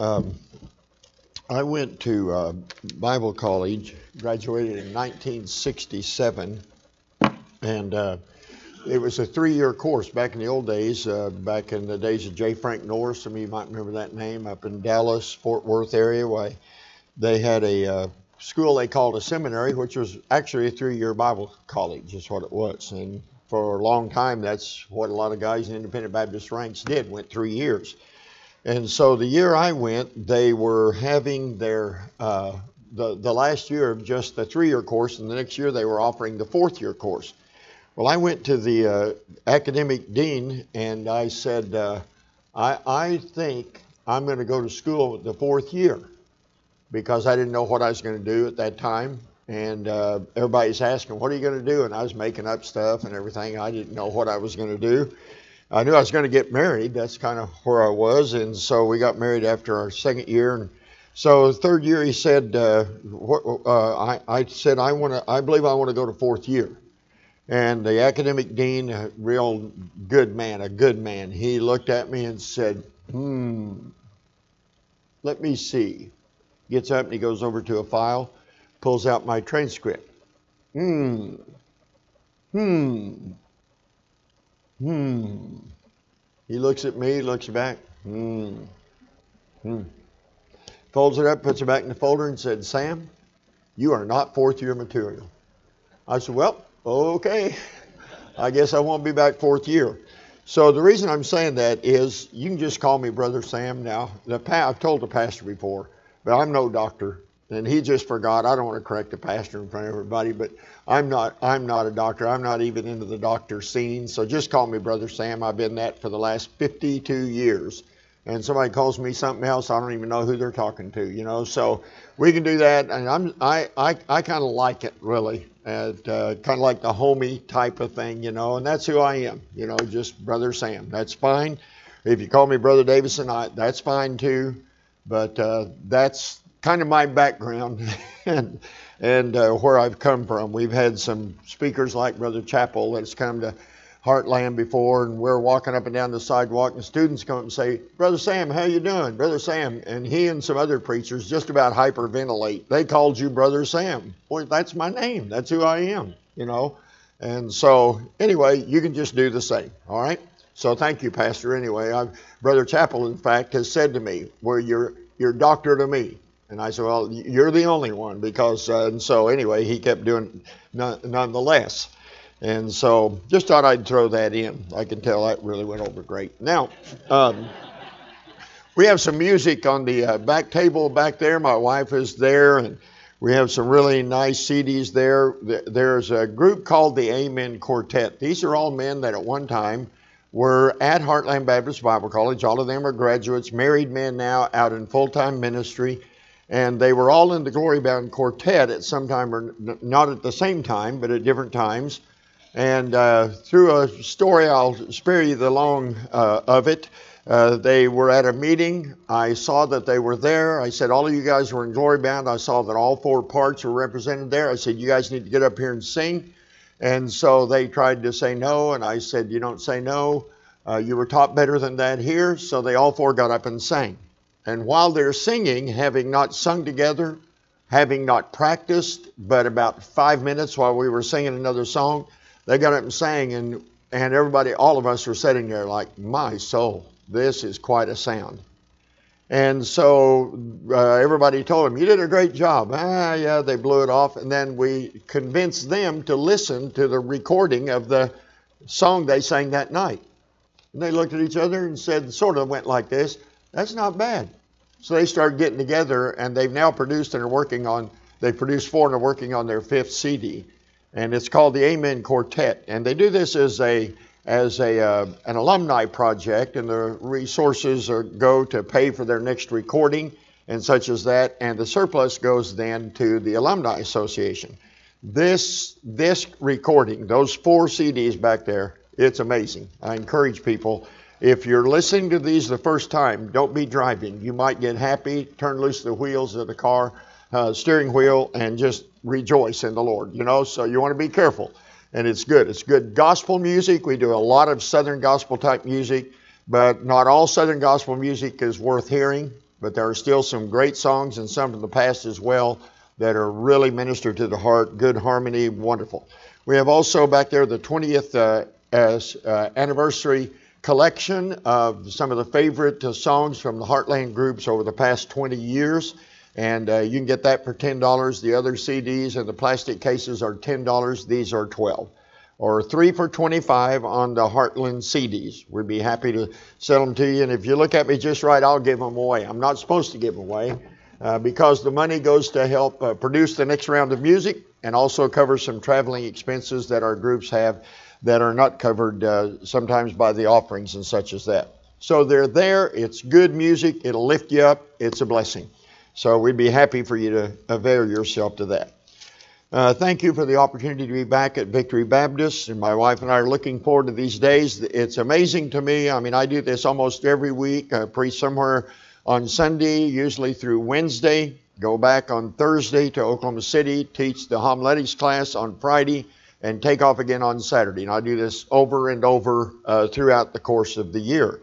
Um, I went to uh, Bible college, graduated in 1967, and uh, it was a three-year course back in the old days, uh, back in the days of J. Frank Norris. Some of you might remember that name up in Dallas, Fort Worth area. Why they had a uh, school they called a seminary, which was actually a three-year Bible college, is what it was. And for a long time, that's what a lot of guys in independent Baptist ranks did, went three years. And so the year I went, they were having their uh, the the last year of just the three-year course, and the next year they were offering the fourth-year course. Well, I went to the uh, academic dean and I said, uh, I, I think I'm going to go to school the fourth year because I didn't know what I was going to do at that time. And uh, everybody's asking, What are you going to do? And I was making up stuff and everything. I didn't know what I was going to do. I knew I was going to get married. That's kind of where I was. And so we got married after our second year. And so third year, he said, uh, uh, I, I said, I want to, I believe I want to go to fourth year. And the academic dean, a real good man, a good man, he looked at me and said, hmm, let me see. Gets up and he goes over to a file, pulls out my transcript. Hmm, hmm, Hmm. He looks at me, looks back. Hmm. Hmm. Folds it up, puts it back in the folder, and said, Sam, you are not fourth year material. I said, Well, okay. I guess I won't be back fourth year. So the reason I'm saying that is you can just call me Brother Sam now. The pa- I've told the pastor before, but I'm no doctor and he just forgot. I don't want to correct the pastor in front of everybody, but I'm not. I'm not a doctor. I'm not even into the doctor scene. So just call me Brother Sam. I've been that for the last 52 years. And somebody calls me something else, I don't even know who they're talking to. You know, so we can do that. And I'm. I. I, I kind of like it really. And uh, kind of like the homie type of thing, you know. And that's who I am. You know, just Brother Sam. That's fine. If you call me Brother Davison, I, that's fine too. But uh, that's kind of my background and and uh, where I've come from. We've had some speakers like Brother Chappell that's come to Heartland before, and we're walking up and down the sidewalk, and students come up and say, "Brother Sam, how you doing, Brother Sam?" And he and some other preachers just about hyperventilate. They called you Brother Sam. Boy, that's my name. That's who I am. You know. And so, anyway, you can just do the same. All right. So thank you, Pastor. Anyway, I've, Brother Chappell, in fact, has said to me, "Well, you're you're doctor to me." And I said, Well, you're the only one because, uh, and so anyway, he kept doing none, nonetheless. And so just thought I'd throw that in. I can tell that really went over great. Now, um, we have some music on the uh, back table back there. My wife is there, and we have some really nice CDs there. There's a group called the Amen Quartet. These are all men that at one time were at Heartland Baptist Bible College. All of them are graduates, married men now out in full time ministry and they were all in the Glory Bound Quartet at some time, or not at the same time, but at different times. And uh, through a story, I'll spare you the long uh, of it. Uh, they were at a meeting. I saw that they were there. I said, All of you guys were in Glory Bound. I saw that all four parts were represented there. I said, You guys need to get up here and sing. And so they tried to say no, and I said, You don't say no. Uh, you were taught better than that here. So they all four got up and sang. And while they're singing, having not sung together, having not practiced, but about five minutes while we were singing another song, they got up and sang, and, and everybody, all of us were sitting there like, my soul, this is quite a sound. And so uh, everybody told them, You did a great job. Ah, yeah, they blew it off. And then we convinced them to listen to the recording of the song they sang that night. And they looked at each other and said, sort of went like this That's not bad. So they started getting together, and they've now produced and are working on. They produced four and are working on their fifth CD, and it's called the Amen Quartet. And they do this as a as a uh, an alumni project, and the resources are, go to pay for their next recording and such as that, and the surplus goes then to the alumni association. This this recording, those four CDs back there, it's amazing. I encourage people if you're listening to these the first time, don't be driving. You might get happy, turn loose the wheels of the car, uh, steering wheel, and just rejoice in the Lord. You know, so you want to be careful. And it's good. It's good gospel music. We do a lot of Southern gospel type music, but not all Southern gospel music is worth hearing. but there are still some great songs and some from the past as well that are really ministered to the heart, good harmony, wonderful. We have also back there the 20th uh, as, uh, anniversary collection of some of the favorite uh, songs from the Heartland groups over the past 20 years. And uh, you can get that for $10. The other CDs and the plastic cases are $10. These are 12 or three for 25 on the Heartland CDs. We'd be happy to sell them to you. And if you look at me just right, I'll give them away. I'm not supposed to give them away uh, because the money goes to help uh, produce the next round of music and also cover some traveling expenses that our groups have that are not covered uh, sometimes by the offerings and such as that. So they're there. It's good music. It'll lift you up. It's a blessing. So we'd be happy for you to avail yourself to that. Uh, thank you for the opportunity to be back at Victory Baptist, and my wife and I are looking forward to these days. It's amazing to me. I mean, I do this almost every week. I preach somewhere on Sunday, usually through Wednesday. Go back on Thursday to Oklahoma City, teach the homiletics class on Friday, and take off again on Saturday. And I do this over and over uh, throughout the course of the year.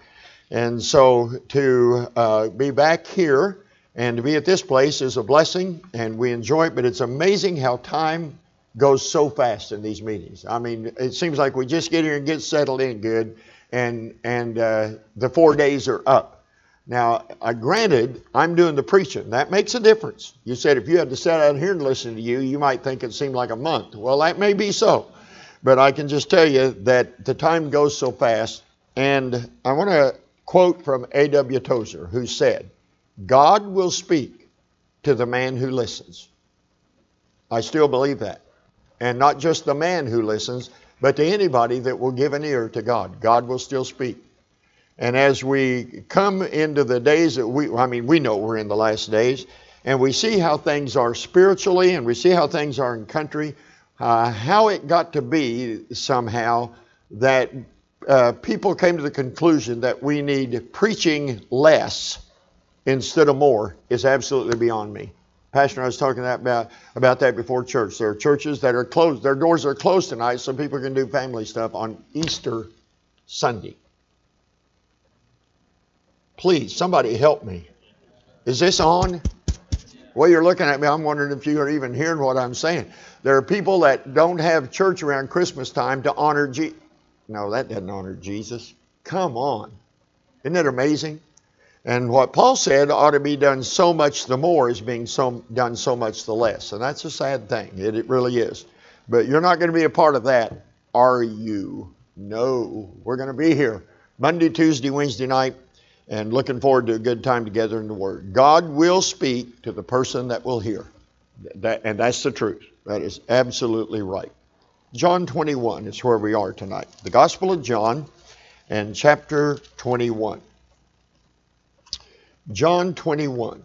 And so to uh, be back here and to be at this place is a blessing, and we enjoy it, but it's amazing how time goes so fast in these meetings. I mean, it seems like we just get here and get settled in good, and, and uh, the four days are up. Now, uh, granted, I'm doing the preaching. That makes a difference. You said if you had to sit out here and listen to you, you might think it seemed like a month. Well, that may be so. But I can just tell you that the time goes so fast. And I want to quote from A.W. Tozer, who said, God will speak to the man who listens. I still believe that. And not just the man who listens, but to anybody that will give an ear to God. God will still speak. And as we come into the days that we, I mean, we know we're in the last days, and we see how things are spiritually, and we see how things are in country, uh, how it got to be somehow that uh, people came to the conclusion that we need preaching less instead of more is absolutely beyond me. Pastor, I was talking about, about that before church. There are churches that are closed. Their doors are closed tonight so people can do family stuff on Easter Sunday. Please, somebody help me. Is this on? Well, you're looking at me. I'm wondering if you are even hearing what I'm saying. There are people that don't have church around Christmas time to honor Jesus. No, that doesn't honor Jesus. Come on. Isn't that amazing? And what Paul said ought to be done so much the more is being so, done so much the less. And that's a sad thing. It, it really is. But you're not going to be a part of that, are you? No. We're going to be here Monday, Tuesday, Wednesday night, and looking forward to a good time together in the Word. God will speak to the person that will hear. That, and that's the truth. That is absolutely right. John 21 is where we are tonight. The Gospel of John and chapter 21. John 21.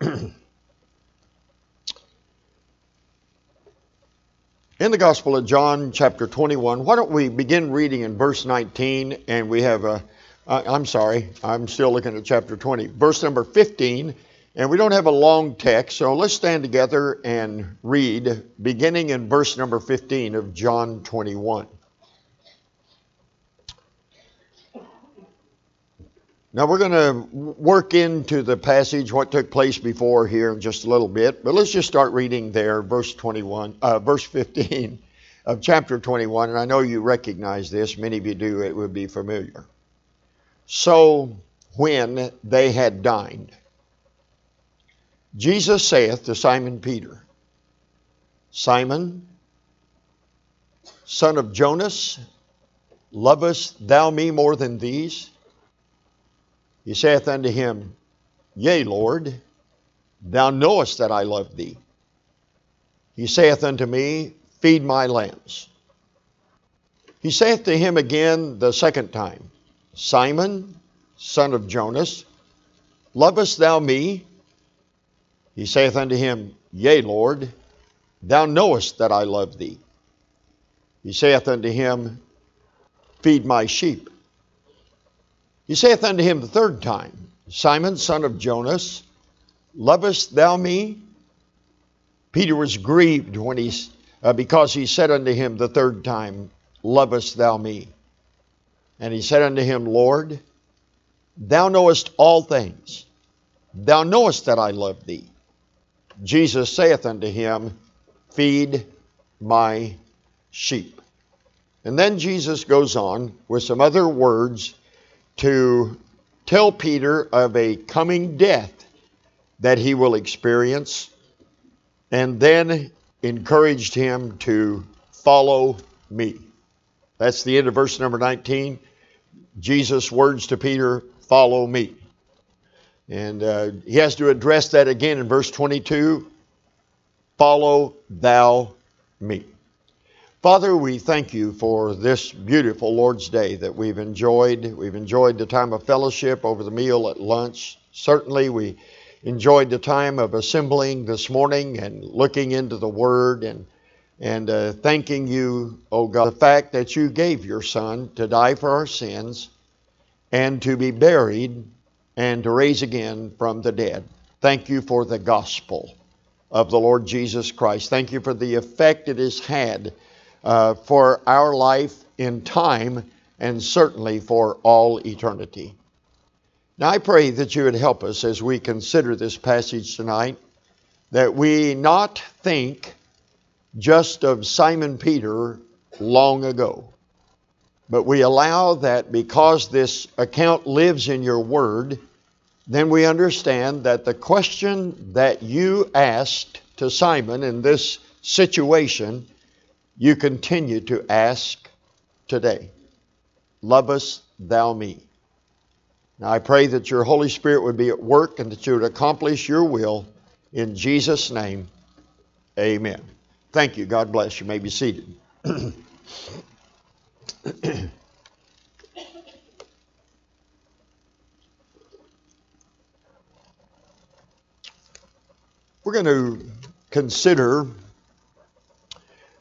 In the Gospel of John, chapter 21, why don't we begin reading in verse 19? And we have a, I'm sorry, I'm still looking at chapter 20, verse number 15. And we don't have a long text, so let's stand together and read, beginning in verse number 15 of John 21. Now we're going to work into the passage what took place before here in just a little bit, but let's just start reading there, verse 21, uh, verse 15 of chapter 21. And I know you recognize this; many of you do. It would be familiar. So when they had dined, Jesus saith to Simon Peter, Simon, son of Jonas, lovest thou me more than these? He saith unto him, Yea, Lord, thou knowest that I love thee. He saith unto me, Feed my lambs. He saith to him again the second time, Simon, son of Jonas, lovest thou me? He saith unto him, Yea, Lord, thou knowest that I love thee. He saith unto him, Feed my sheep. He saith unto him the third time, Simon, son of Jonas, lovest thou me? Peter was grieved when he, uh, because he said unto him the third time, Lovest thou me? And he said unto him, Lord, thou knowest all things. Thou knowest that I love thee. Jesus saith unto him, Feed my sheep. And then Jesus goes on with some other words to tell Peter of a coming death that he will experience, and then encouraged him to follow me. That's the end of verse number 19. Jesus' words to Peter, follow me. And uh, he has to address that again in verse 22 follow thou me. Father, we thank you for this beautiful Lord's Day that we've enjoyed. We've enjoyed the time of fellowship over the meal at lunch. Certainly, we enjoyed the time of assembling this morning and looking into the Word and and uh, thanking you, oh God, the fact that you gave your Son to die for our sins and to be buried and to raise again from the dead. Thank you for the gospel of the Lord Jesus Christ. Thank you for the effect it has had uh, for our life in time and certainly for all eternity. Now, I pray that you would help us as we consider this passage tonight, that we not think just of Simon Peter long ago, but we allow that because this account lives in your word, then we understand that the question that you asked to Simon in this situation, you continue to ask today. Lovest thou me? Now I pray that your Holy Spirit would be at work and that you would accomplish your will. In Jesus' name, amen. Thank you. God bless you. may be seated. We're going to consider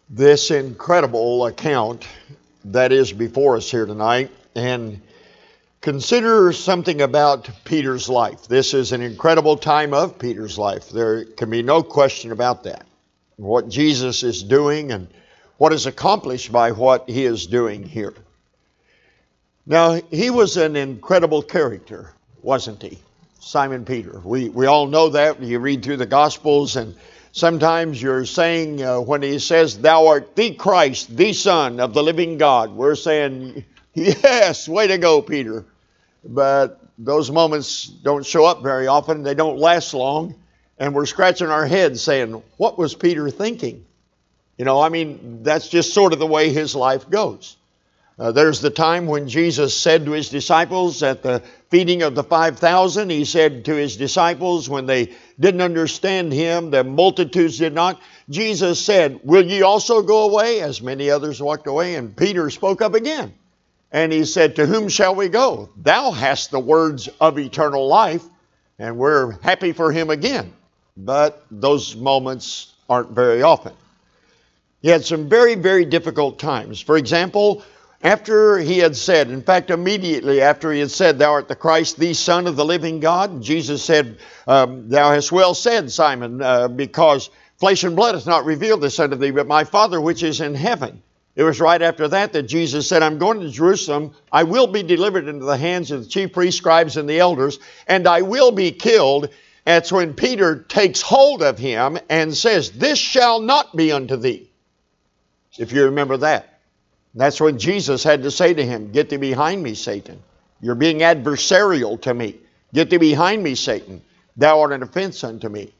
this incredible account that is before us here tonight and consider something about Peter's life. This is an incredible time of Peter's life. There can be no question about that. What Jesus is doing and what is accomplished by what he is doing here. Now, he was an incredible character, wasn't he? Simon Peter. We, we all know that. You read through the Gospels, and sometimes you're saying, uh, when he says, Thou art the Christ, the Son of the living God, we're saying, Yes, way to go, Peter. But those moments don't show up very often, they don't last long, and we're scratching our heads saying, What was Peter thinking? You know, I mean, that's just sort of the way his life goes. Uh, there's the time when Jesus said to his disciples at the feeding of the 5,000, he said to his disciples when they didn't understand him, the multitudes did not, Jesus said, Will ye also go away? As many others walked away. And Peter spoke up again. And he said, To whom shall we go? Thou hast the words of eternal life. And we're happy for him again. But those moments aren't very often. He had some very, very difficult times. For example, after he had said, in fact, immediately after he had said, Thou art the Christ, the Son of the living God, Jesus said, um, Thou hast well said, Simon, uh, because flesh and blood hath not revealed this unto thee, but my Father which is in heaven. It was right after that that Jesus said, I'm going to Jerusalem. I will be delivered into the hands of the chief priests, scribes, and the elders, and I will be killed. That's when Peter takes hold of him and says, This shall not be unto thee. If you remember that. That's when Jesus had to say to him Get thee behind me, Satan. You're being adversarial to me. Get thee behind me, Satan. Thou art an offense unto me.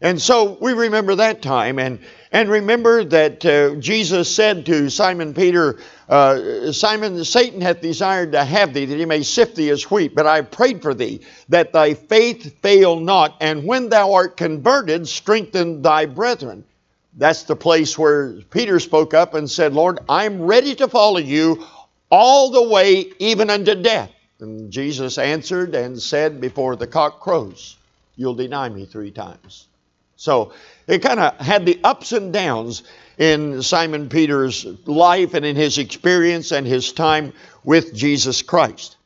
And so we remember that time, and, and remember that uh, Jesus said to Simon Peter, uh, Simon, Satan hath desired to have thee, that he may sift thee as wheat, but I prayed for thee, that thy faith fail not, and when thou art converted, strengthen thy brethren. That's the place where Peter spoke up and said, Lord, I'm ready to follow you all the way, even unto death. And Jesus answered and said, Before the cock crows, you'll deny me three times. So it kind of had the ups and downs in Simon Peter's life and in his experience and his time with Jesus Christ.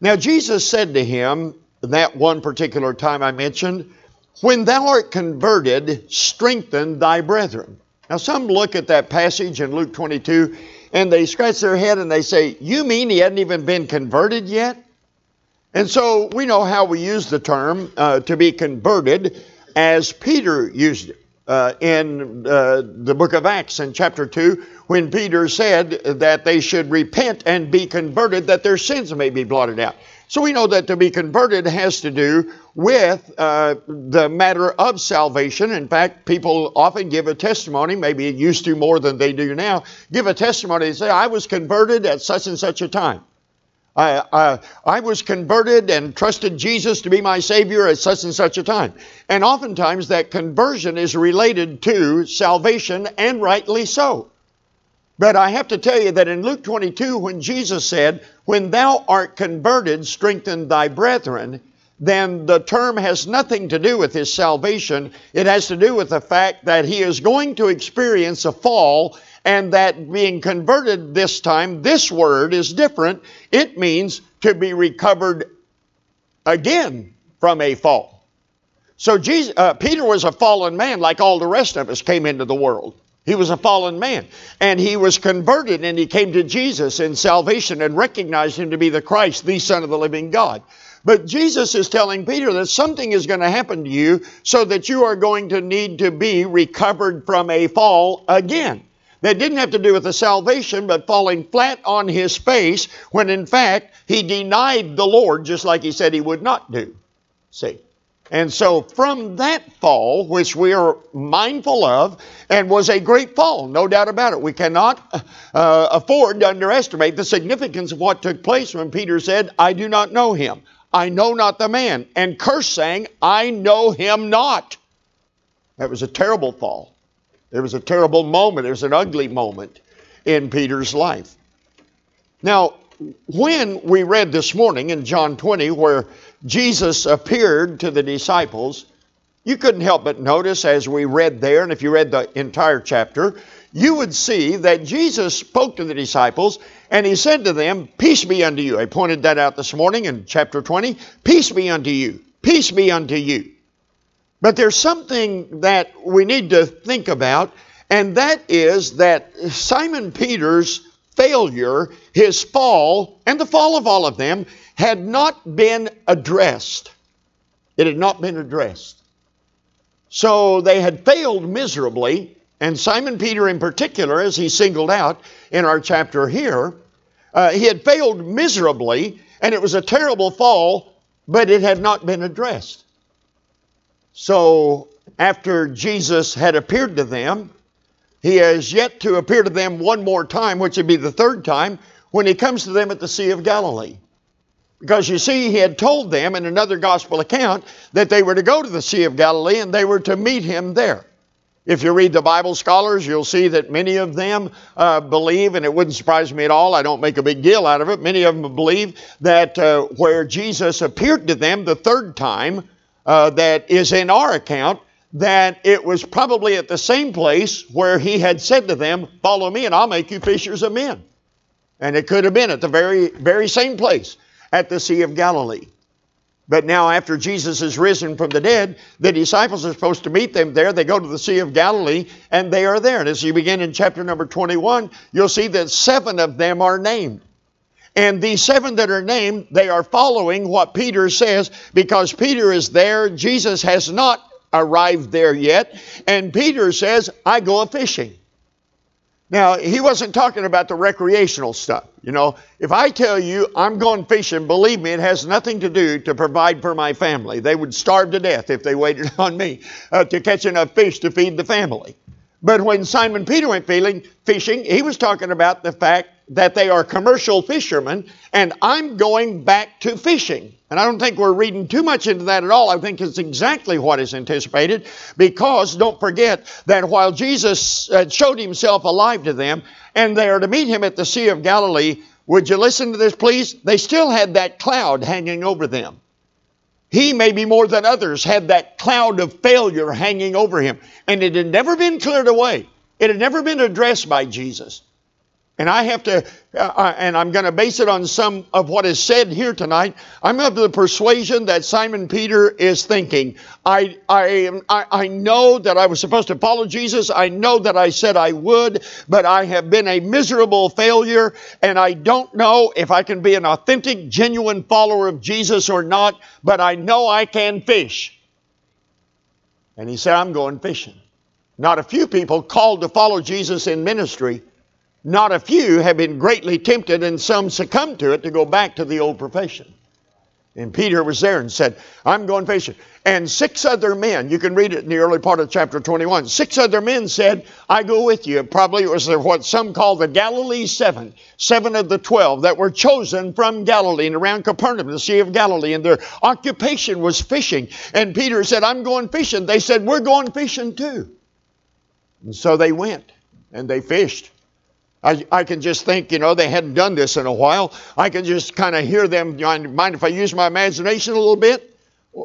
Now, Jesus said to him, that one particular time I mentioned, when thou art converted, strengthen thy brethren. Now, some look at that passage in Luke 22 and they scratch their head and they say, You mean he hadn't even been converted yet? And so we know how we use the term uh, to be converted as Peter used it uh, in uh, the book of Acts in chapter 2 when Peter said that they should repent and be converted that their sins may be blotted out. So we know that to be converted has to do with uh, the matter of salvation. In fact, people often give a testimony, maybe used to more than they do now, give a testimony and say, I was converted at such and such a time. I, I, I, was converted and trusted Jesus to be my Savior at such and such a time. And oftentimes that conversion is related to salvation, and rightly so. But I have to tell you that in Luke 22, when Jesus said, When thou art converted, strengthen thy brethren, then the term has nothing to do with his salvation. It has to do with the fact that he is going to experience a fall and that being converted this time, this word is different. It means to be recovered again from a fall. So Jesus, uh, Peter was a fallen man like all the rest of us came into the world. He was a fallen man. And he was converted and he came to Jesus in salvation and recognized him to be the Christ, the Son of the living God. But Jesus is telling Peter that something is going to happen to you so that you are going to need to be recovered from a fall again. That didn't have to do with the salvation, but falling flat on his face when in fact he denied the Lord just like he said he would not do. See? And so from that fall, which we are mindful of, and was a great fall, no doubt about it, we cannot uh, afford to underestimate the significance of what took place when Peter said, I do not know him. I know not the man. And cursed saying, I know him not. That was a terrible fall. There was a terrible moment. There was an ugly moment in Peter's life. Now, when we read this morning in John 20, where Jesus appeared to the disciples, you couldn't help but notice as we read there, and if you read the entire chapter, you would see that Jesus spoke to the disciples and he said to them, Peace be unto you. I pointed that out this morning in chapter 20. Peace be unto you. Peace be unto you. But there's something that we need to think about, and that is that Simon Peter's failure, his fall, and the fall of all of them had not been addressed. It had not been addressed. So they had failed miserably, and Simon Peter in particular, as he singled out in our chapter here, uh, he had failed miserably, and it was a terrible fall, but it had not been addressed. So after Jesus had appeared to them, he has yet to appear to them one more time, which would be the third time, when he comes to them at the Sea of Galilee. Because you see, he had told them in another gospel account that they were to go to the Sea of Galilee and they were to meet him there. If you read the Bible scholars, you'll see that many of them uh, believe, and it wouldn't surprise me at all, I don't make a big deal out of it, many of them believe that uh, where Jesus appeared to them the third time, uh, that is in our account that it was probably at the same place where he had said to them, Follow me and I'll make you fishers of men. And it could have been at the very, very same place at the Sea of Galilee. But now, after Jesus is risen from the dead, the disciples are supposed to meet them there. They go to the Sea of Galilee and they are there. And as you begin in chapter number 21, you'll see that seven of them are named. And these seven that are named, they are following what Peter says because Peter is there. Jesus has not arrived there yet. And Peter says, I go a fishing. Now, he wasn't talking about the recreational stuff. You know, if I tell you I'm going fishing, believe me, it has nothing to do to provide for my family. They would starve to death if they waited on me uh, to catch enough fish to feed the family. But when Simon Peter went fishing, he was talking about the fact that they are commercial fishermen, and I'm going back to fishing. And I don't think we're reading too much into that at all. I think it's exactly what is anticipated because don't forget that while Jesus uh, showed himself alive to them and they are to meet him at the Sea of Galilee, would you listen to this, please? They still had that cloud hanging over them. He, maybe more than others, had that cloud of failure hanging over him. And it had never been cleared away, it had never been addressed by Jesus. And I have to, uh, uh and I'm going to base it on some of what is said here tonight. I'm of the persuasion that Simon Peter is thinking, I, I, I, I know that I was supposed to follow Jesus. I know that I said I would, but I have been a miserable failure, and I don't know if I can be an authentic, genuine follower of Jesus or not, but I know I can fish. And he said, I'm going fishing. Not a few people called to follow Jesus in ministry not a few have been greatly tempted and some succumbed to it to go back to the old profession. And Peter was there and said, I'm going fishing. And six other men, you can read it in the early part of chapter 21, six other men said, I go with you. Probably it was what some call the Galilee Seven, seven of the twelve that were chosen from Galilee and around Capernaum, the Sea of Galilee, and their occupation was fishing. And Peter said, I'm going fishing. They said, We're going fishing too. And so they went and they fished. I, I can just think, you know, they hadn't done this in a while. I can just kind of hear them. Mind if I use my imagination a little bit?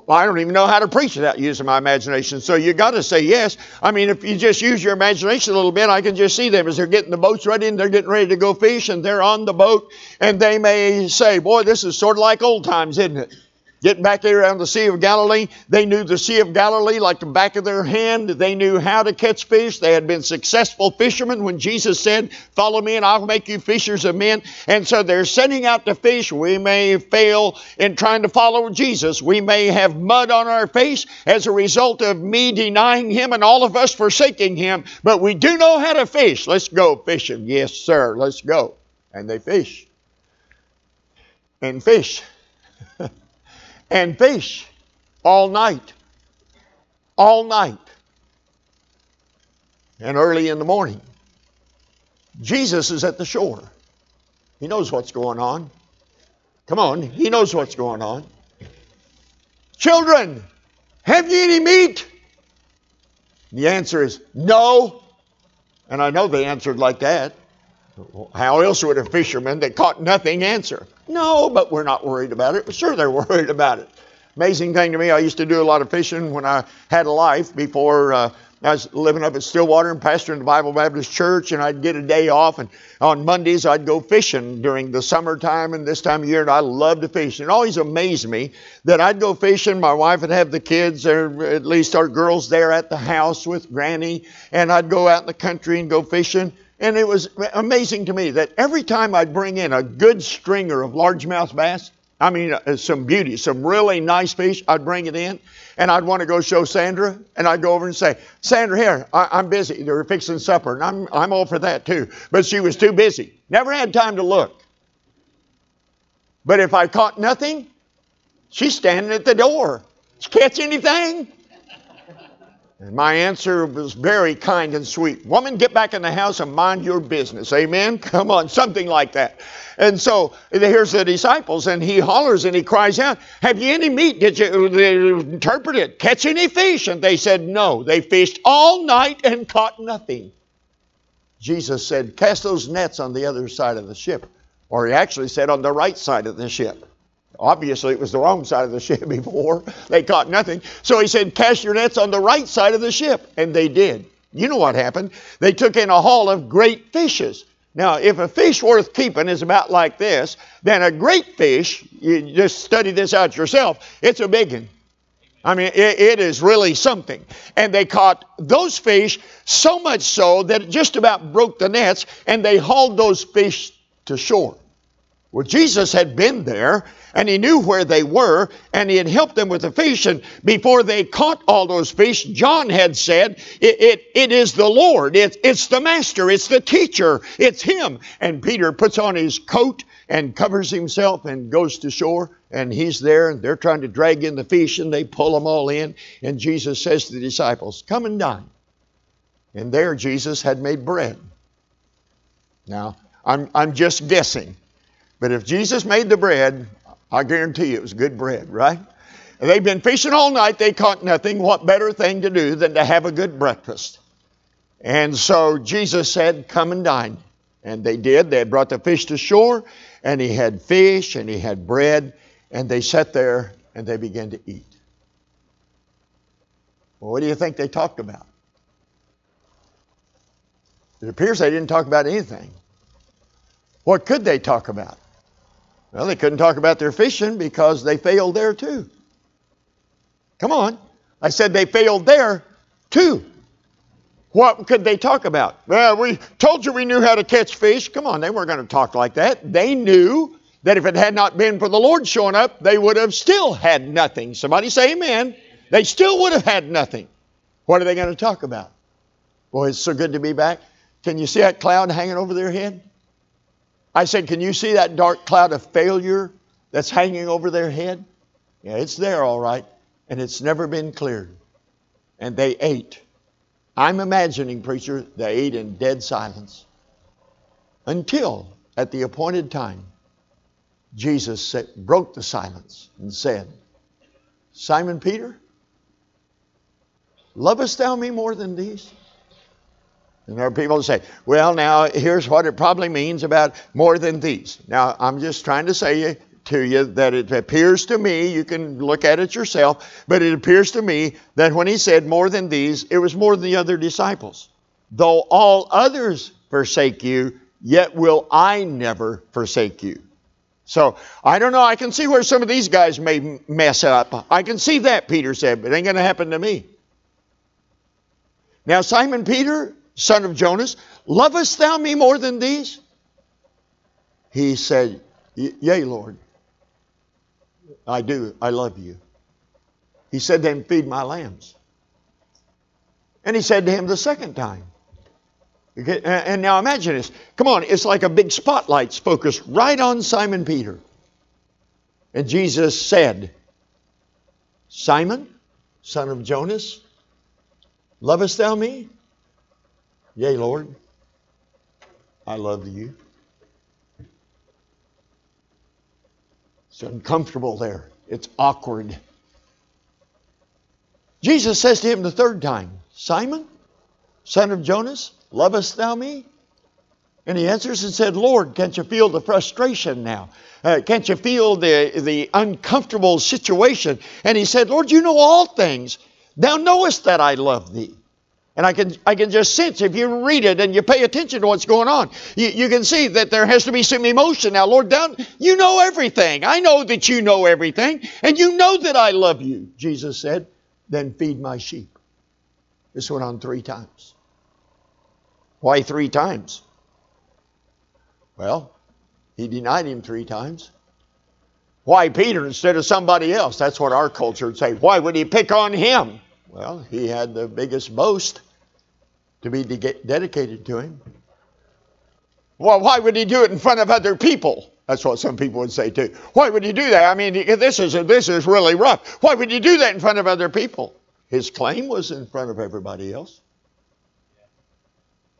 I don't even know how to preach without using my imagination. So you got to say yes. I mean, if you just use your imagination a little bit, I can just see them as they're getting the boats ready and they're getting ready to go fish and they're on the boat and they may say, "Boy, this is sort of like old times, isn't it?" Getting back there around the Sea of Galilee, they knew the Sea of Galilee like the back of their hand. They knew how to catch fish. They had been successful fishermen when Jesus said, Follow me and I'll make you fishers of men. And so they're sending out to fish. We may fail in trying to follow Jesus. We may have mud on our face as a result of me denying Him and all of us forsaking Him. But we do know how to fish. Let's go fishing. Yes, sir. Let's go. And they fish. And fish and fish all night. All night. And early in the morning. Jesus is at the shore. He knows what's going on. Come on, he knows what's going on. Children, have you any meat? The answer is no. And I know they answered like that. How else would a fisherman that caught nothing answer? No, but we're not worried about it. Sure, they're worried about it. Amazing thing to me, I used to do a lot of fishing when I had a life before uh, I was living up at Stillwater and pastoring the Bible Baptist Church, and I'd get a day off. And on Mondays, I'd go fishing during the summertime and this time of year, and I loved to fish. And it always amazed me that I'd go fishing. My wife would have the kids, or at least our girls, there at the house with Granny, and I'd go out in the country and go fishing. And it was amazing to me that every time I'd bring in a good stringer of largemouth bass, I mean, uh, some beauty, some really nice fish, I'd bring it in, and I'd want to go show Sandra, and I'd go over and say, Sandra, here, I, am busy. They're fixing supper, and I'm, I'm all for that too. But she was too busy. Never had time to look. But if I caught nothing, she's standing at the door. You catch anything? And my answer was very kind and sweet. Woman, get back in the house and mind your business. Amen? Come on, something like that. And so here's the disciples, and he hollers and he cries out, Have you any meat? Did you uh, interpret it? Catch any fish? And they said, No. They fished all night and caught nothing. Jesus said, Cast those nets on the other side of the ship. Or he actually said, On the right side of the ship. Obviously, it was the wrong side of the ship before. They caught nothing. So he said, Cast your nets on the right side of the ship. And they did. You know what happened? They took in a haul of great fishes. Now, if a fish worth keeping is about like this, then a great fish, you just study this out yourself, it's a big one. I mean, it, it is really something. And they caught those fish so much so that it just about broke the nets, and they hauled those fish to shore. Well, Jesus had been there and he knew where they were and he had helped them with the fish. And before they caught all those fish, John had said, It, it, it is the Lord, it, it's the Master, it's the teacher, it's him. And Peter puts on his coat and covers himself and goes to shore. And he's there and they're trying to drag in the fish and they pull them all in. And Jesus says to the disciples, Come and dine. And there Jesus had made bread. Now, I'm, I'm just guessing but if Jesus made the bread, I guarantee you it was good bread, right? They've been fishing all night, they caught nothing. What better thing to do than to have a good breakfast? And so Jesus said, Come and dine. And they did. They brought the fish to shore, and he had fish, and he had bread, and they sat there and they began to eat. Well, what do you think they talked about? It appears they didn't talk about anything. What could they talk about? Well, they couldn't talk about their fishing because they failed there too. Come on. I said they failed there too. What could they talk about? Well, we told you we knew how to catch fish. Come on, they weren't going to talk like that. They knew that if it had not been for the Lord showing up, they would have still had nothing. Somebody say amen. They still would have had nothing. What are they going to talk about? Boy, it's so good to be back. Can you see that cloud hanging over their head? I said, Can you see that dark cloud of failure that's hanging over their head? Yeah, it's there, all right, and it's never been cleared. And they ate. I'm imagining, preacher, they ate in dead silence until at the appointed time, Jesus said, broke the silence and said, Simon Peter, lovest thou me more than these? And there are people who say, well, now here's what it probably means about more than these. Now, I'm just trying to say to you that it appears to me, you can look at it yourself, but it appears to me that when he said more than these, it was more than the other disciples. Though all others forsake you, yet will I never forsake you. So I don't know. I can see where some of these guys may mess up. I can see that, Peter said, but it ain't going to happen to me. Now, Simon Peter, son of Jonas, lovest thou me more than these? He said, Yea, Lord. I do. I love you. He said, Then feed my lambs. And he said to him the second time. And now imagine this. Come on, it's like a big spotlight's focused right on Simon Peter. And Jesus said, Simon, son of Jonas, lovest thou me? Yea, Lord, I love you. It's uncomfortable there. It's awkward. Jesus says to him the third time, Simon, son of Jonas, lovest thou me? And he answers and said, Lord, can't you feel the frustration now? Uh, can't you feel the, the uncomfortable situation? And he said, Lord, you know all things. Thou knowest that I love thee. And I can, I can just sense if you read it and you pay attention to what's going on, you, you can see that there has to be some emotion. Now, Lord, down, you know everything. I know that you know everything, and you know that I love you, Jesus said. Then feed my sheep. This went on three times. Why three times? Well, he denied him three times. Why Peter instead of somebody else? That's what our culture would say. Why would he pick on him? Well, he had the biggest boast to be de- dedicated to him. Well, why would he do it in front of other people? That's what some people would say too. Why would he do that? I mean, this is this is really rough. Why would he do that in front of other people? His claim was in front of everybody else.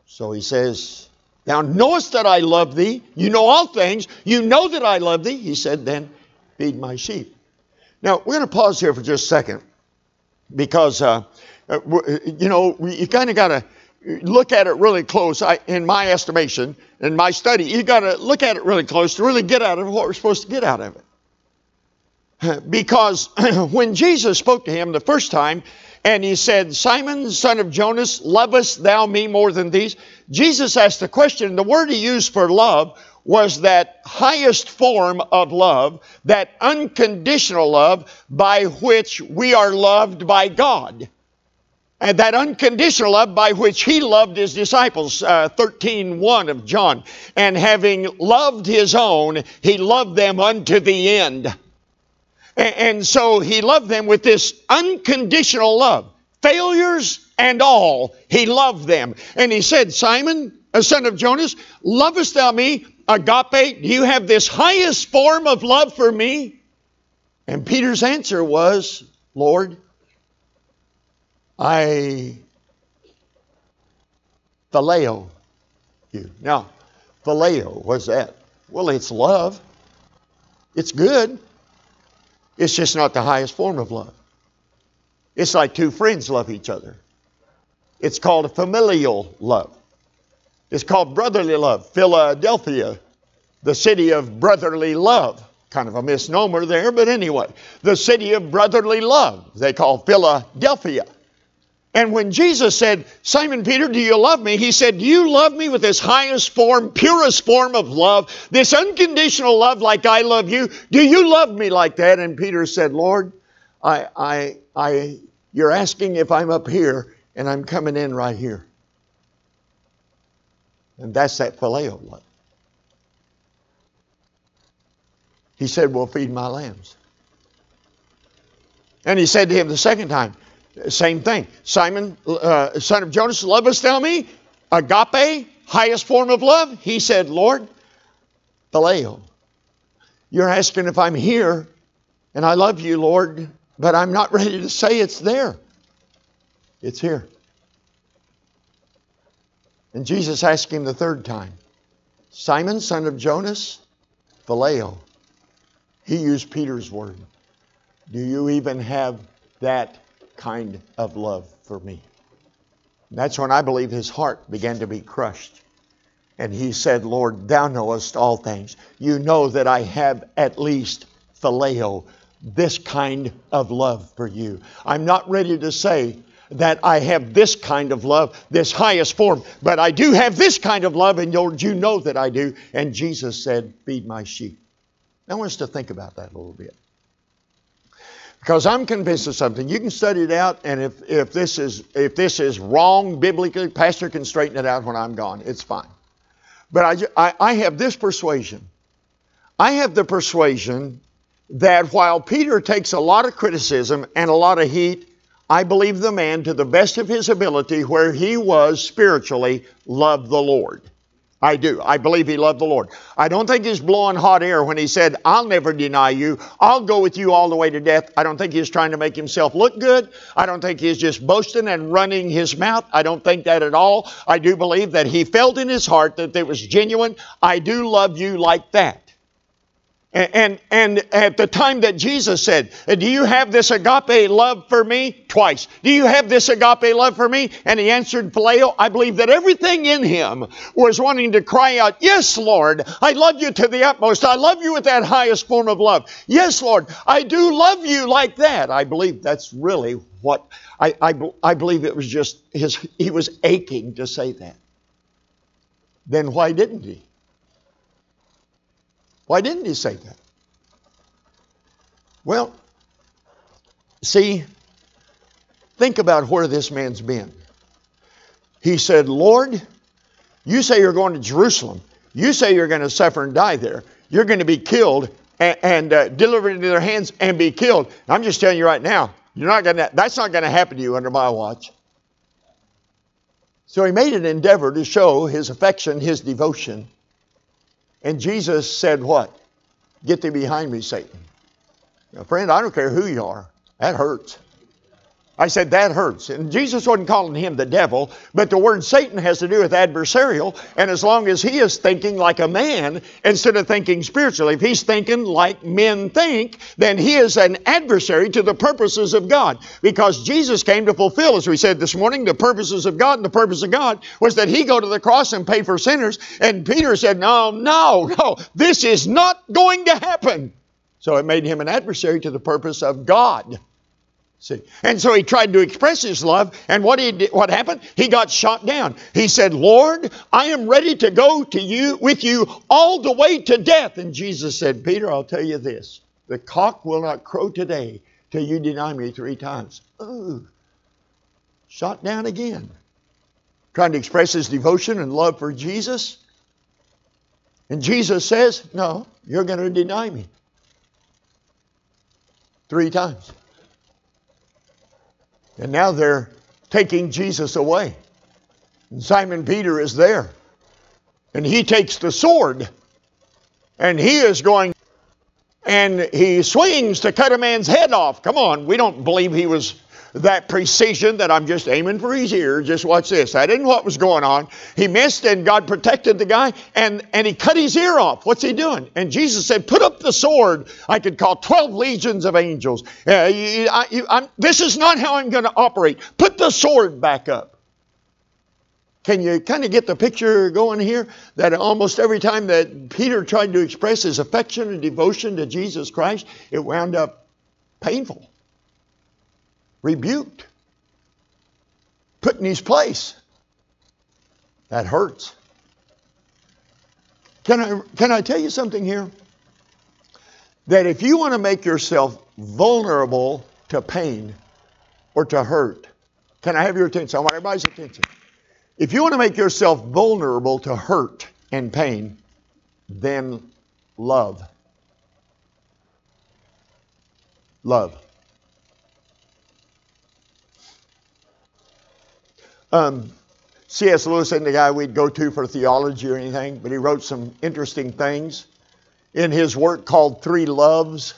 So he says, Thou knowest that I love thee. You know all things. You know that I love thee. He said, Then feed my sheep. Now, we're going to pause here for just a second because, uh, uh you know, you kind of got to look at it really close. I, in my estimation, in my study, you got to look at it really close to really get out of what we're supposed to get out of it. Because when Jesus spoke to him the first time, and he said, Simon, son of Jonas, lovest thou me more than these? Jesus asked the question. The word he used for love was that highest form of love, that unconditional love by which we are loved by God. And that unconditional love by which he loved his disciples, uh, 13 1 of John. And having loved his own, he loved them unto the end. And, and so he loved them with this unconditional love. Failures and all, he loved them. And he said, Simon, a son of Jonas, lovest thou me? agape, do you have this highest form of love for me? And Peter's answer was, Lord, I phileo you. Now, phileo, what's that? Well, it's love. It's good. It's just not the highest form of love. It's like two friends love each other. It's called a familial love. It's called brotherly love. Philadelphia, the city of brotherly love. Kind of a misnomer there, but anyway, the city of brotherly love, they call Philadelphia. And when Jesus said, Simon Peter, do you love me? He said, Do you love me with this highest form, purest form of love, this unconditional love like I love you? Do you love me like that? And Peter said, Lord, I, I, I, you're asking if I'm up here, and I'm coming in right here. And that's that phileo love. He said, Well, feed my lambs. And he said to him the second time, same thing. Simon, uh, son of Jonas, lovest thou me? Agape, highest form of love? He said, Lord, phileo. You're asking if I'm here, and I love you, Lord, but I'm not ready to say it's there. It's here. And Jesus asked him the third time, Simon, son of Jonas, phileo. He used Peter's word. Do you even have that kind of love for me? And that's when I believe his heart began to be crushed. And he said, Lord, thou knowest all things. You know that I have at least phileo, this kind of love for you. I'm not ready to say that I have this kind of love, this highest form, but I do have this kind of love, and Lord, you know that I do. And Jesus said, Feed my sheep. I want us to think about that a little bit. Because I'm convinced of something. You can study it out, and if, if, this is, if this is wrong biblically, Pastor can straighten it out when I'm gone. It's fine. But I, I, I have this persuasion. I have the persuasion that while Peter takes a lot of criticism and a lot of heat, I believe the man, to the best of his ability, where he was spiritually, loved the Lord. I do. I believe he loved the Lord. I don't think he's blowing hot air when he said, I'll never deny you. I'll go with you all the way to death. I don't think he's trying to make himself look good. I don't think he's just boasting and running his mouth. I don't think that at all. I do believe that he felt in his heart that it was genuine. I do love you like that. And, and at the time that Jesus said, Do you have this agape love for me? Twice. Do you have this agape love for me? And he answered, Phileo, I believe that everything in him was wanting to cry out, Yes, Lord, I love you to the utmost. I love you with that highest form of love. Yes, Lord, I do love you like that. I believe that's really what, I, I, I believe it was just his, he was aching to say that. Then why didn't he? Why didn't he say that? Well, see, think about where this man's been. He said, Lord, you say you're going to Jerusalem. You say you're going to suffer and die there. You're going to be killed and, and uh, delivered into their hands and be killed. I'm just telling you right now, you're not going to, that's not going to happen to you under my watch. So he made an endeavor to show his affection, his devotion and Jesus said, What? Get thee behind me, Satan. Now, friend, I don't care who you are. That hurts. I said, that hurts. And Jesus wasn't calling him the devil, but the word Satan has to do with adversarial. And as long as he is thinking like a man instead of thinking spiritually, if he's thinking like men think, then he is an adversary to the purposes of God. Because Jesus came to fulfill, as we said this morning, the purposes of God. And the purpose of God was that he go to the cross and pay for sinners. And Peter said, no, no, no, this is not going to happen. So it made him an adversary to the purpose of God. See, and so he tried to express his love, and what he did, what happened? He got shot down. He said, "Lord, I am ready to go to you with you all the way to death." And Jesus said, "Peter, I'll tell you this: the cock will not crow today till you deny me three times." Ooh, shot down again, trying to express his devotion and love for Jesus. And Jesus says, "No, you're going to deny me three times." And now they're taking Jesus away. And Simon Peter is there. And he takes the sword and he is going and he swings to cut a man's head off. Come on, we don't believe he was that precision that I'm just aiming for his ear. Just watch this. That isn't what was going on. He missed and God protected the guy and, and he cut his ear off. What's he doing? And Jesus said, Put up the sword. I could call 12 legions of angels. Uh, you, I, you, this is not how I'm going to operate. Put the sword back up. Can you kind of get the picture going here? That almost every time that Peter tried to express his affection and devotion to Jesus Christ, it wound up painful rebuked. put in his place. That hurts. Can I, can I tell you something here? That if you want to make yourself vulnerable to pain or to hurt, can I have your attention? I want everybody's attention. If you want to make yourself vulnerable to hurt and pain, then love. Love. Um, C.S. Lewis isn't the guy we'd go to for theology or anything, but he wrote some interesting things. In his work called Three Loves,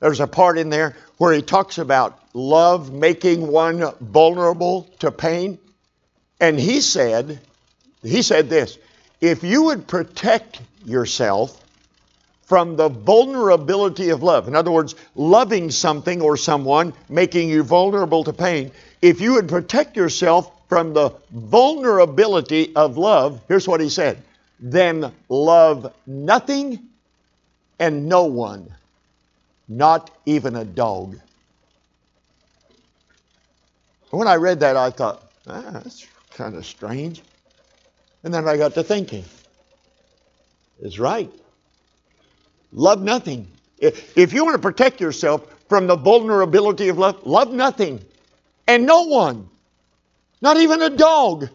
there's a part in there where he talks about love making one vulnerable to pain. And he said, he said this if you would protect yourself from the vulnerability of love, in other words, loving something or someone making you vulnerable to pain, if you would protect yourself from the vulnerability of love, here's what he said then love nothing and no one, not even a dog. When I read that, I thought, ah, that's kind of strange. And then I got to thinking, it's right. Love nothing. If you want to protect yourself from the vulnerability of love, love nothing and no one. Not even a dog.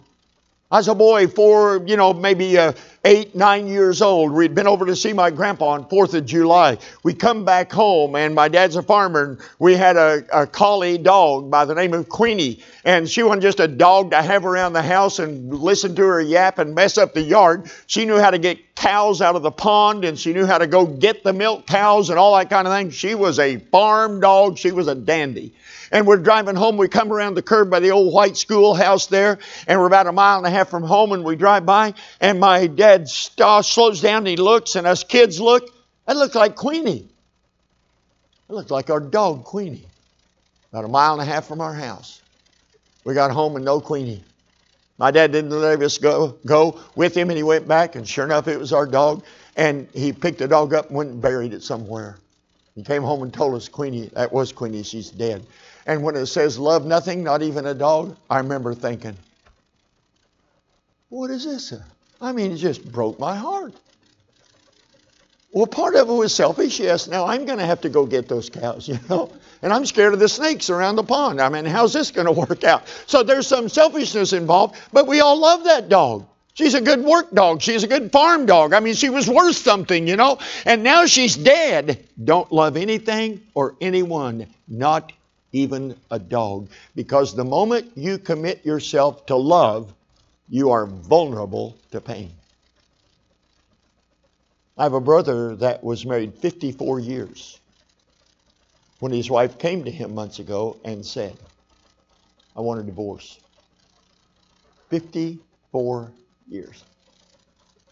I was a boy, four, you know, maybe uh, eight, nine years old. We'd been over to see my grandpa on 4th of July. We come back home, and my dad's a farmer, and we had a, a collie dog by the name of Queenie. And she wasn't just a dog to have around the house and listen to her yap and mess up the yard. She knew how to get cows out of the pond, and she knew how to go get the milk cows and all that kind of thing. She was a farm dog. She was a dandy and we're driving home. We come around the curve by the old white schoolhouse there, and we're about a mile and a half from home, and we drive by, and my dad st- uh, slows down and he looks, and us kids look. That looked like Queenie. It looked like our dog, Queenie. About a mile and a half from our house. We got home and no Queenie. My dad didn't let us go, go with him, and he went back, and sure enough, it was our dog. And he picked the dog up and went and buried it somewhere. He came home and told us Queenie, that was Queenie, she's dead. And when it says love nothing, not even a dog, I remember thinking, what is this? I mean, it just broke my heart. Well, part of it was selfish, yes. Now I'm going to have to go get those cows, you know. And I'm scared of the snakes around the pond. I mean, how's this going to work out? So there's some selfishness involved, but we all love that dog. She's a good work dog. She's a good farm dog. I mean, she was worth something, you know. And now she's dead. Don't love anything or anyone, not even a dog. Because the moment you commit yourself to love, you are vulnerable to pain. I have a brother that was married 54 years when his wife came to him months ago and said, I want a divorce. 54 years.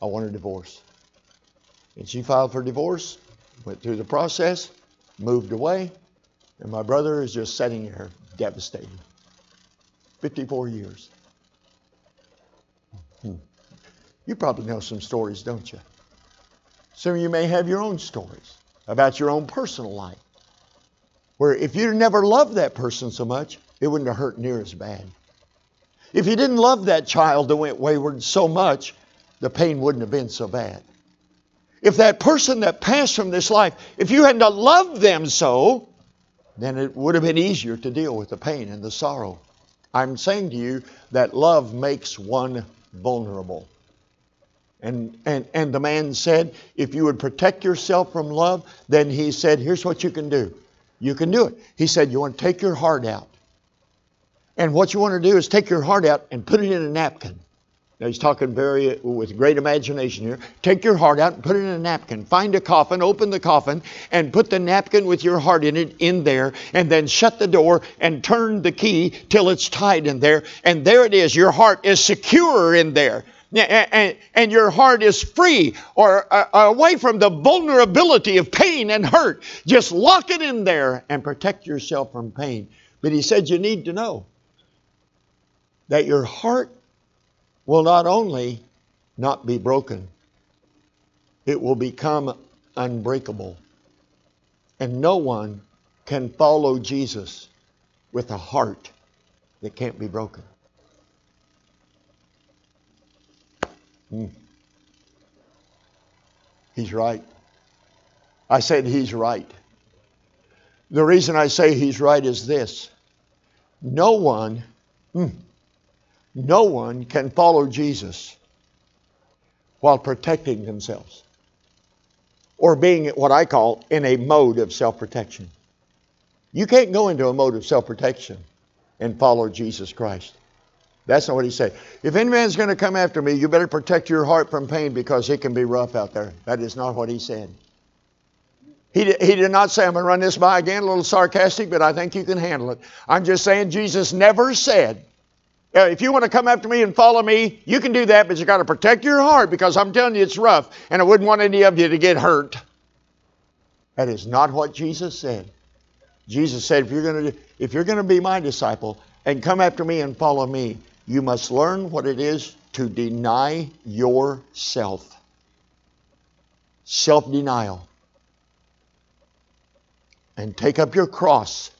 I want a divorce. And she filed for divorce, went through the process, moved away, and my brother is just sitting there devastated. 54 years. Hmm. You probably know some stories, don't you? Some of you may have your own stories about your own personal life. Where if you never loved that person so much, it wouldn't have hurt near as bad. If you didn't love that child that went wayward so much, the pain wouldn't have been so bad. If that person that passed from this life, if you hadn't loved them so, then it would have been easier to deal with the pain and the sorrow. I'm saying to you that love makes one vulnerable. And, and, and the man said, if you would protect yourself from love, then he said, here's what you can do. You can do it. He said, you want to take your heart out. And what you want to do is take your heart out and put it in a napkin. Now he's talking very with great imagination here. Take your heart out and put it in a napkin. Find a coffin, open the coffin, and put the napkin with your heart in it in there, and then shut the door and turn the key till it's tied in there. And there it is. Your heart is secure in there. And, and your heart is free or uh, away from the vulnerability of pain and hurt. Just lock it in there and protect yourself from pain. But he said you need to know that your heart will not only not be broken, it will become unbreakable. And no one can follow Jesus with a heart that can't be broken. Hmm. He's right. I said he's right. The reason I say he's right is this no one, hmm, no one can follow Jesus while protecting themselves or being what I call in a mode of self protection. You can't go into a mode of self protection and follow Jesus Christ. That's not what he said. If any man's going to come after me, you better protect your heart from pain because it can be rough out there. That is not what he said. He did, he did not say, I'm going to run this by again, a little sarcastic, but I think you can handle it. I'm just saying, Jesus never said, if you want to come after me and follow me, you can do that, but you got to protect your heart because I'm telling you it's rough, and I wouldn't want any of you to get hurt. That is not what Jesus said. Jesus said, if you're going to, if you're going to be my disciple and come after me and follow me, you must learn what it is to deny yourself. Self denial. And take up your cross,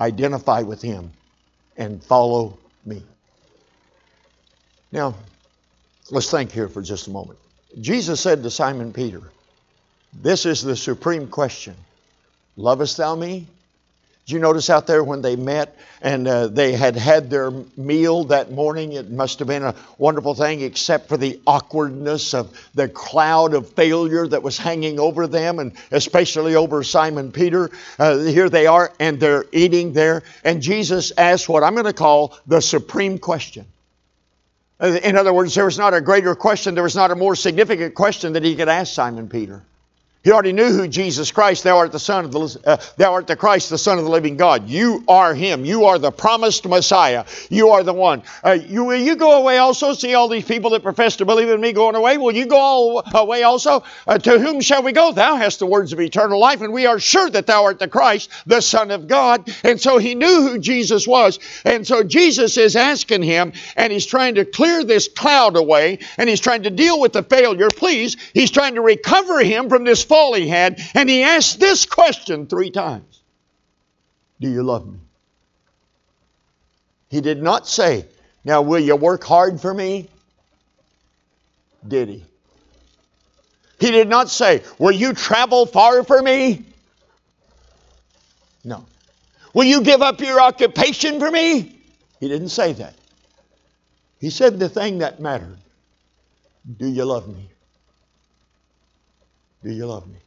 identify with Him, and follow me. Now, let's think here for just a moment. Jesus said to Simon Peter, This is the supreme question Lovest thou me? Did you notice out there when they met and uh, they had had their meal that morning? It must have been a wonderful thing, except for the awkwardness of the cloud of failure that was hanging over them, and especially over Simon Peter. Uh, here they are, and they're eating there. And Jesus asked what I'm going to call the supreme question. Uh, in other words, there was not a greater question, there was not a more significant question that he could ask Simon Peter. He already knew who Jesus Christ. Thou art the Son of the uh, Thou art the Christ, the Son of the Living God. You are Him. You are the promised Messiah. You are the one. Uh, you will you go away also? See all these people that profess to believe in me going away. Will you go away also? Uh, to whom shall we go? Thou hast the words of eternal life, and we are sure that Thou art the Christ, the Son of God. And so he knew who Jesus was, and so Jesus is asking him, and he's trying to clear this cloud away, and he's trying to deal with the failure. Please, he's trying to recover him from this fall he had, and he asked this question three times Do you love me? He did not say, Now, will you work hard for me? Did he? He did not say, Will you travel far for me? No. Will you give up your occupation for me? He didn't say that. He said the thing that mattered Do you love me? Do you love me?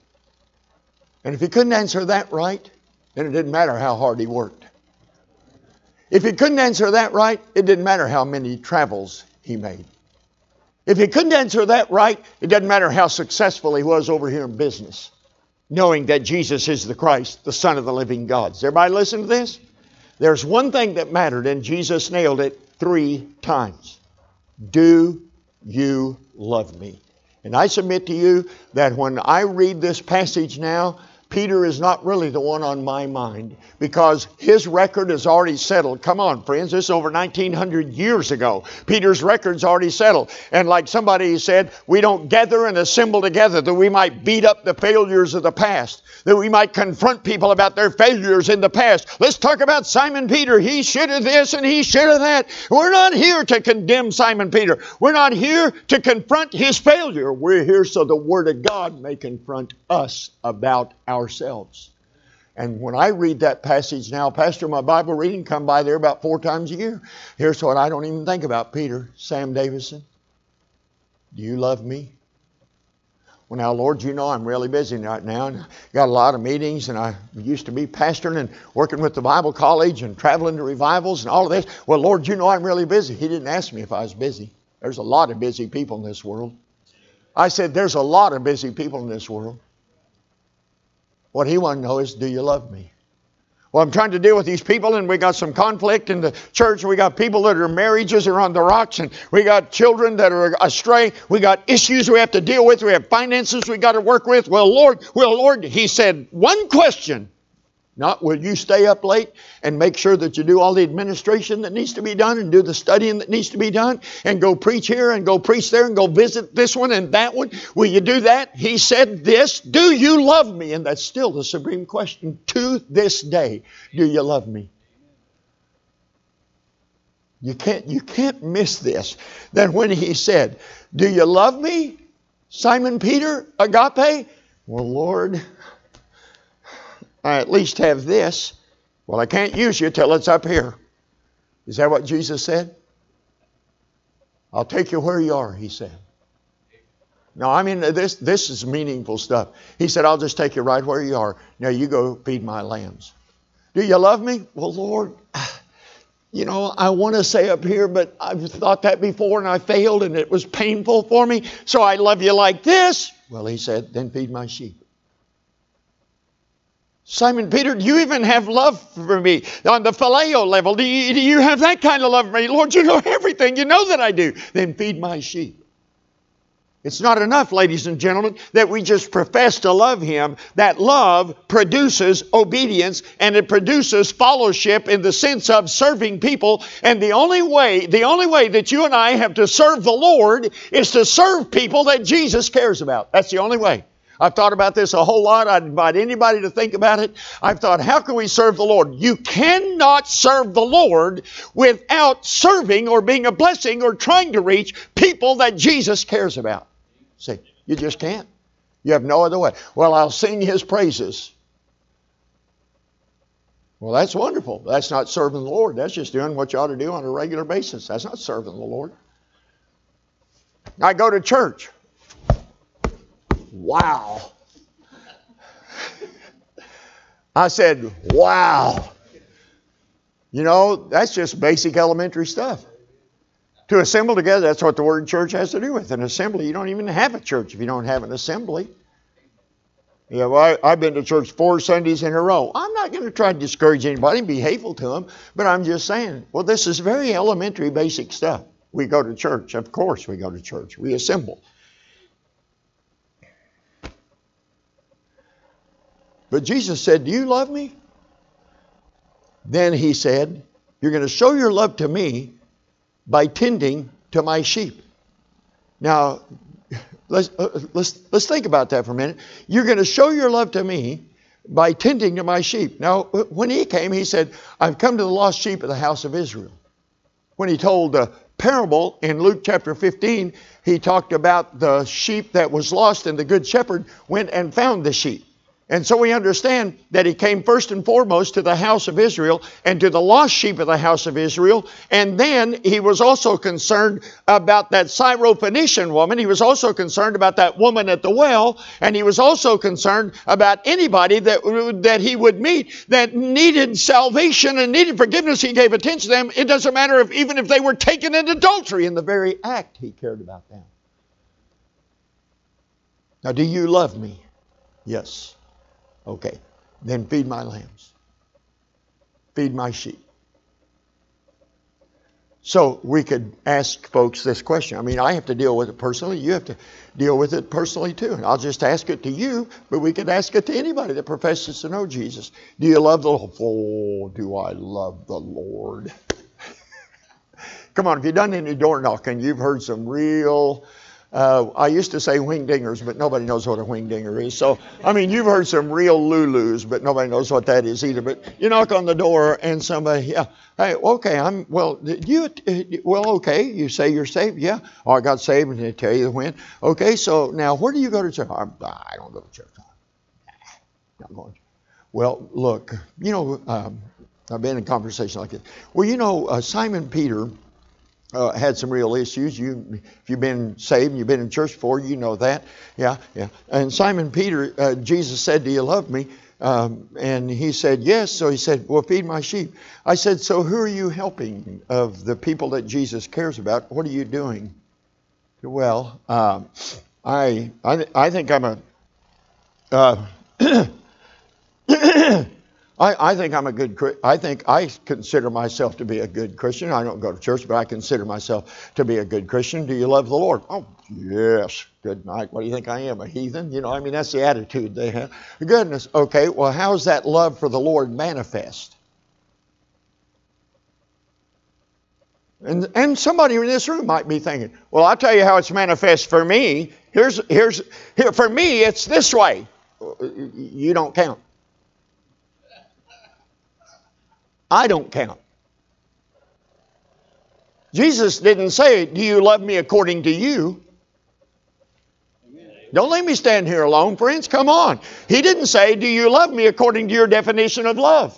And if he couldn't answer that right, then it didn't matter how hard he worked. If he couldn't answer that right, it didn't matter how many travels he made. If he couldn't answer that right, it doesn't matter how successful he was over here in business, knowing that Jesus is the Christ, the Son of the living God. Does everybody listen to this? There's one thing that mattered, and Jesus nailed it three times. Do you love me? And I submit to you that when I read this passage now, Peter is not really the one on my mind because his record is already settled. Come on, friends, this is over 1900 years ago. Peter's record's already settled. And like somebody said, we don't gather and assemble together that we might beat up the failures of the past, that we might confront people about their failures in the past. Let's talk about Simon Peter. He should have this and he should have that. We're not here to condemn Simon Peter. We're not here to confront his failure. We're here so the Word of God may confront us about ourselves. And when I read that passage now, Pastor, my Bible reading come by there about four times a year. Here's what I don't even think about Peter, Sam Davison. Do you love me? Well, now, Lord, you know I'm really busy right now, and got a lot of meetings, and I used to be pastoring and working with the Bible college and traveling to revivals and all of this. Well, Lord, you know I'm really busy. He didn't ask me if I was busy. There's a lot of busy people in this world. I said, There's a lot of busy people in this world. What he wanted to know is, do you love me? Well, I'm trying to deal with these people, and we got some conflict in the church. We got people that are marriages are on the rocks, and we got children that are astray. We got issues we have to deal with. We have finances we got to work with. Well, Lord, well, Lord, he said one question not will you stay up late and make sure that you do all the administration that needs to be done and do the studying that needs to be done and go preach here and go preach there and go visit this one and that one? Will you do that? He said this, do you love me? And that's still the supreme question to this day. Do you love me? You can't, you can't miss this. That when he said, Do you love me, Simon Peter, agape? Well, Lord, I at least have this. Well, I can't use you till it's up here. Is that what Jesus said? I'll take you where you are, he said. No, I mean this this is meaningful stuff. He said, I'll just take you right where you are. Now you go feed my lambs. Do you love me? Well, Lord, you know, I want to say up here, but I've thought that before and I failed and it was painful for me. So I love you like this. Well, he said, then feed my sheep. Simon Peter, do you even have love for me on the phileo level? Do you, do you have that kind of love for me? Lord, you know everything. You know that I do. Then feed my sheep. It's not enough, ladies and gentlemen, that we just profess to love Him. That love produces obedience and it produces fellowship in the sense of serving people. And the only way, the only way that you and I have to serve the Lord is to serve people that Jesus cares about. That's the only way. I've thought about this a whole lot. I'd invite anybody to think about it. I've thought, how can we serve the Lord? You cannot serve the Lord without serving or being a blessing or trying to reach people that Jesus cares about. See, you just can't. You have no other way. Well, I'll sing his praises. Well, that's wonderful. That's not serving the Lord. That's just doing what you ought to do on a regular basis. That's not serving the Lord. I go to church. Wow. I said, wow. You know, that's just basic elementary stuff. To assemble together, that's what the word church has to do with. An assembly, you don't even have a church if you don't have an assembly. Yeah, well, I, have been to church four Sundays in a row. I'm not going to try to discourage anybody and be hateful to them, but I'm just saying, well, this is very elementary, basic stuff. We go to church. Of course, we go to church. We assemble. But Jesus said, Do you love me? Then he said, You're going to show your love to me by tending to my sheep. Now, let's, uh, let's, let's think about that for a minute. You're going to show your love to me by tending to my sheep. Now, when he came, he said, I've come to the lost sheep of the house of Israel. When he told the parable in Luke chapter 15, he talked about the sheep that was lost, and the good shepherd went and found the sheep. And so we understand that he came first and foremost to the house of Israel and to the lost sheep of the house of Israel. And then he was also concerned about that Syrophoenician woman. He was also concerned about that woman at the well. And he was also concerned about anybody that, that he would meet that needed salvation and needed forgiveness. He gave attention to them. It doesn't matter if even if they were taken in adultery in the very act, he cared about them. Now, do you love me? Yes. Okay, then feed my lambs, feed my sheep. So we could ask folks this question. I mean, I have to deal with it personally. You have to deal with it personally too. And I'll just ask it to you, but we could ask it to anybody that professes to know Jesus. Do you love the Lord? Oh, do I love the Lord? Come on, if you've done any door knocking, you've heard some real uh, I used to say wingdingers, but nobody knows what a wingdinger is. So, I mean, you've heard some real lulus, but nobody knows what that is either. But you knock on the door and somebody, yeah, hey, okay, I'm, well, you, well, okay, you say you're saved, yeah. Oh, I got saved and they tell you when. Okay, so now where do you go to church? I'm, I don't go to church. Not going. Well, look, you know, um, I've been in conversation like this. Well, you know, uh, Simon Peter uh, had some real issues. You, if you've been saved and you've been in church before, you know that. Yeah, yeah. And Simon Peter, uh, Jesus said, "Do you love me?" Um, and he said, "Yes." So he said, "Well, feed my sheep." I said, "So who are you helping of the people that Jesus cares about? What are you doing?" Well, um, I, I, I think I'm a. I, I, think I'm a good. I think I consider myself to be a good Christian. I don't go to church, but I consider myself to be a good Christian. Do you love the Lord? Oh, yes. Good night. What do you think I am, a heathen? You know, I mean, that's the attitude they have. Goodness. Okay. Well, how's that love for the Lord manifest? And, and somebody in this room might be thinking, well, I'll tell you how it's manifest for me. Here's, here's, here, for me, it's this way. You don't count. I don't count. Jesus didn't say, Do you love me according to you? Don't let me stand here alone, friends. Come on. He didn't say, Do you love me according to your definition of love?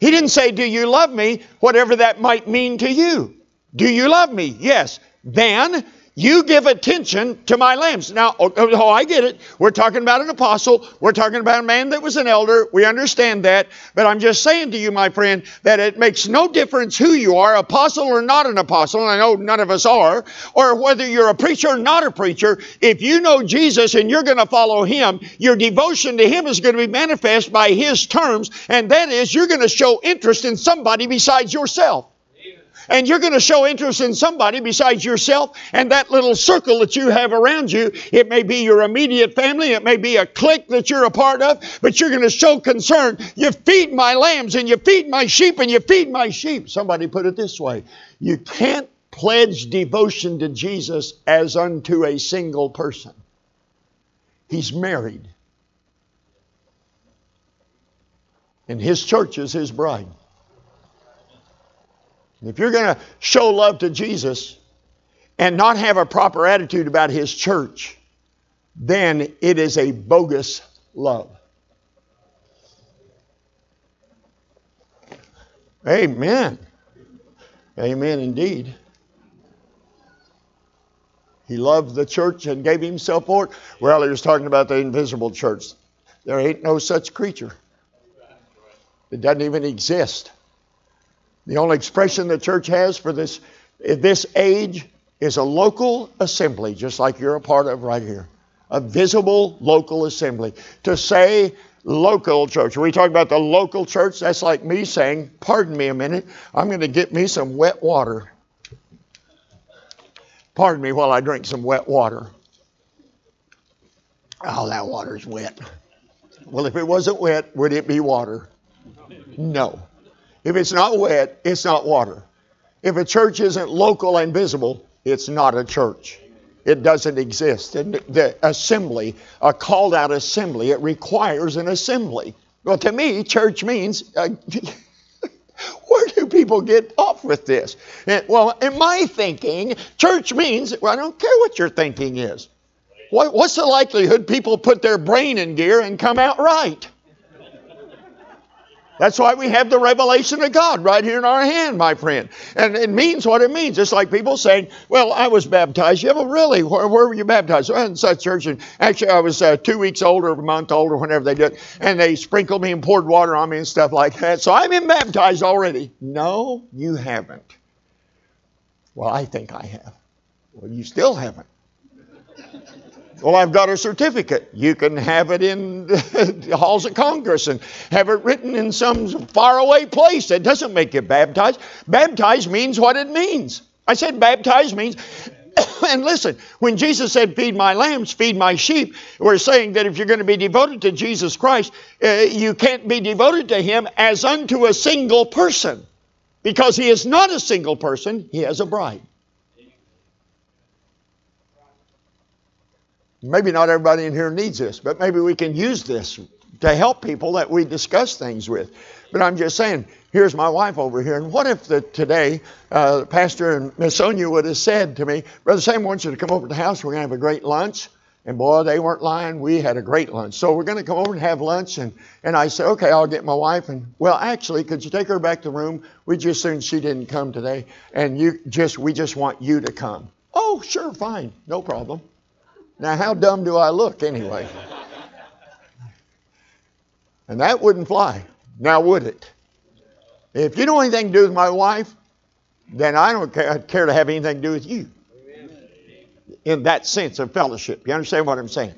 He didn't say, Do you love me? Whatever that might mean to you. Do you love me? Yes. Then you give attention to my lambs. Now, oh, oh, oh, I get it. We're talking about an apostle. We're talking about a man that was an elder. We understand that. But I'm just saying to you, my friend, that it makes no difference who you are, apostle or not an apostle, and I know none of us are, or whether you're a preacher or not a preacher. If you know Jesus and you're going to follow him, your devotion to him is going to be manifest by his terms, and that is you're going to show interest in somebody besides yourself and you're going to show interest in somebody besides yourself and that little circle that you have around you. It may be your immediate family, it may be a clique that you're a part of, but you're going to show concern. You feed my lambs and you feed my sheep and you feed my sheep. Somebody put it this way you can't pledge devotion to Jesus as unto a single person. He's married. And his church is his bride. If you're going to show love to Jesus and not have a proper attitude about his church, then it is a bogus love. Amen. Amen indeed. He loved the church and gave himself for it. Well, he was talking about the invisible church. There ain't no such creature. It doesn't even exist. The only expression the church has for this, this age is a local assembly, just like you're a part of right here. A visible local assembly. To say local church, we talk about the local church, that's like me saying, pardon me a minute, I'm going to get me some wet water. Pardon me while I drink some wet water. Oh, that water's wet. Well, if it wasn't wet, would it be water? No. If it's not wet, it's not water. If a church isn't local and visible, it's not a church. It doesn't exist. And the assembly, a called out assembly, it requires an assembly. Well, to me, church means. Uh, where do people get off with this? And, well, in my thinking, church means, well, I don't care what your thinking is. What, what's the likelihood people put their brain in gear and come out right? That's why we have the revelation of God right here in our hand, my friend. And it means what it means. It's like people saying, Well, I was baptized. Yeah, well, really? Where, where were you baptized? Well, in such church. And actually, I was uh, two weeks older, a month older, whenever they did. And they sprinkled me and poured water on me and stuff like that. So I've been baptized already. No, you haven't. Well, I think I have. Well, you still haven't. Well, I've got a certificate. You can have it in the halls of Congress and have it written in some faraway place. It doesn't make you baptized. Baptized means what it means. I said baptized means and listen, when Jesus said, Feed my lambs, feed my sheep, we're saying that if you're going to be devoted to Jesus Christ, uh, you can't be devoted to Him as unto a single person. Because He is not a single person, He has a bride. Maybe not everybody in here needs this, but maybe we can use this to help people that we discuss things with. But I'm just saying, here's my wife over here. And what if the, today, uh, Pastor and Miss Sonia would have said to me, Brother Sam wants you to come over to the house. We're going to have a great lunch. And boy, they weren't lying. We had a great lunch. So we're going to come over and have lunch. And, and I said, okay, I'll get my wife. And well, actually, could you take her back to the room? We just assumed she didn't come today. And you just, we just want you to come. Oh, sure, fine. No problem. Now, how dumb do I look anyway? And that wouldn't fly. Now, would it? If you don't anything to do with my wife, then I don't care, care to have anything to do with you. In that sense of fellowship. You understand what I'm saying?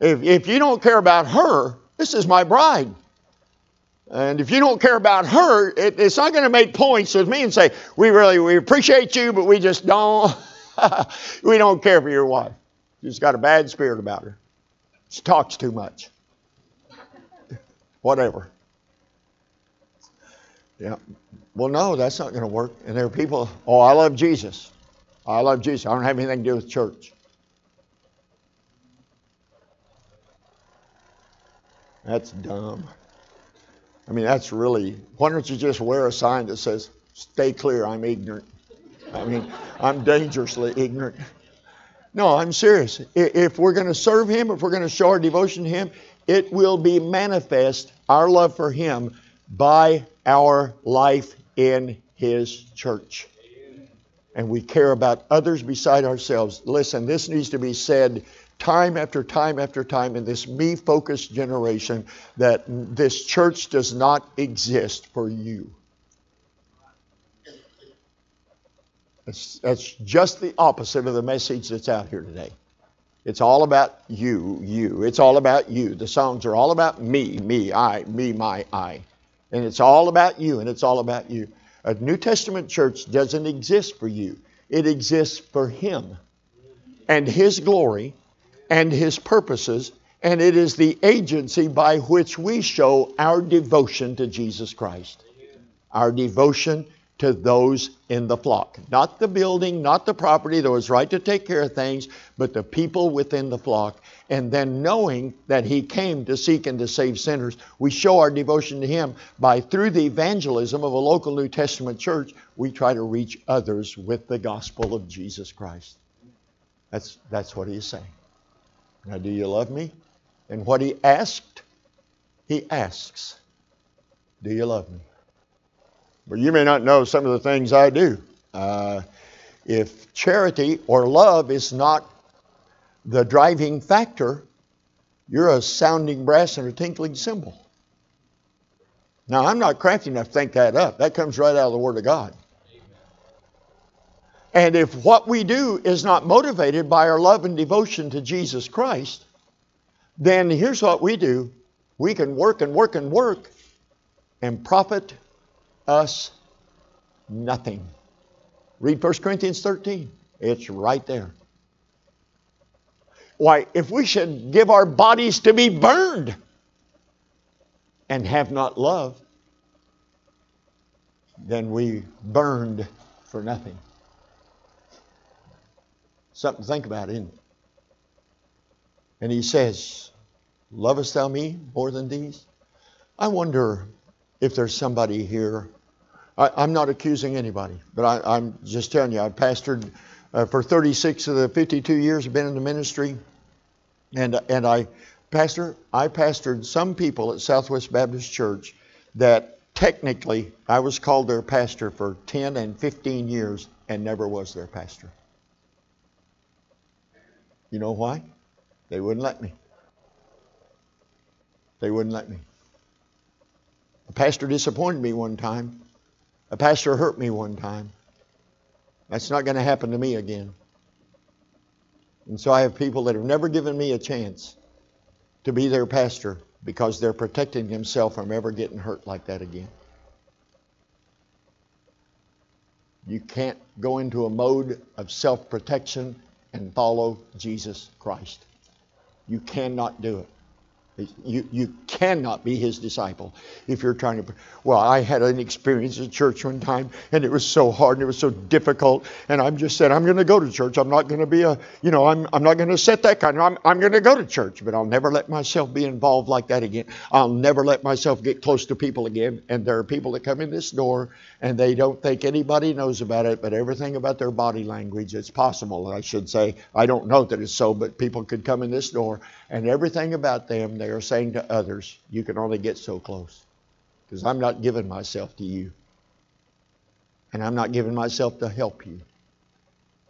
If, if you don't care about her, this is my bride. And if you don't care about her, it, it's not going to make points with me and say, we really, we appreciate you, but we just don't, we don't care for your wife. She's got a bad spirit about her. She talks too much. Whatever. Yeah. Well, no, that's not going to work. And there are people, oh, I love Jesus. I love Jesus. I don't have anything to do with church. That's dumb. I mean, that's really, why don't you just wear a sign that says, stay clear. I'm ignorant. I mean, I'm dangerously ignorant. No, I'm serious. If we're going to serve Him, if we're going to show our devotion to Him, it will be manifest, our love for Him, by our life in His church. And we care about others beside ourselves. Listen, this needs to be said time after time after time in this me focused generation that this church does not exist for you. That's, that's just the opposite of the message that's out here today. It's all about you, you. It's all about you. The songs are all about me, me, I, me, my, I. And it's all about you, and it's all about you. A New Testament church doesn't exist for you, it exists for Him and His glory and His purposes, and it is the agency by which we show our devotion to Jesus Christ. Our devotion to those in the flock. Not the building, not the property that was right to take care of things, but the people within the flock. And then knowing that He came to seek and to save sinners, we show our devotion to Him by, through the evangelism of a local New Testament church, we try to reach others with the gospel of Jesus Christ. That's, that's what He's saying. Now, do you love me? And what He asked, He asks, Do you love me? But you may not know some of the things I do. Uh, if charity or love is not the driving factor, you're a sounding brass and a tinkling cymbal. Now, I'm not crafty enough to think that up. That comes right out of the Word of God. And if what we do is not motivated by our love and devotion to Jesus Christ, then here's what we do we can work and work and work and profit us nothing. Read 1 Corinthians 13. It's right there. Why, if we should give our bodies to be burned and have not love, then we burned for nothing. Something to think about, isn't it? And he says, Lovest thou me more than these? I wonder if there's somebody here. I, am not accusing anybody, but I, am just telling you, I've pastored uh, for 36 of the 52 years I've been in the ministry, and and I, pastor, I pastored some people at Southwest Baptist Church that technically I was called their pastor for 10 and 15 years and never was their pastor. You know why? They wouldn't let me. They wouldn't let me. A pastor disappointed me one time. A pastor hurt me one time. That's not going to happen to me again. And so I have people that have never given me a chance to be their pastor because they're protecting themselves from ever getting hurt like that again. You can't go into a mode of self protection and follow Jesus Christ. You cannot do it. You, you cannot be his disciple if you're trying to. Well, I had an experience at church one time, and it was so hard and it was so difficult. And I'm just said, I'm going to go to church. I'm not going to be a, you know, I'm, I'm not going to set that kind of. I'm, I'm going to go to church, but I'll never let myself be involved like that again. I'll never let myself get close to people again. And there are people that come in this door and they don't think anybody knows about it, but everything about their body language, it's possible, I should say. I don't know that it's so, but people could come in this door and everything about them, they are saying to others, you can only get so close. Because I'm not giving myself to you. And I'm not giving myself to help you.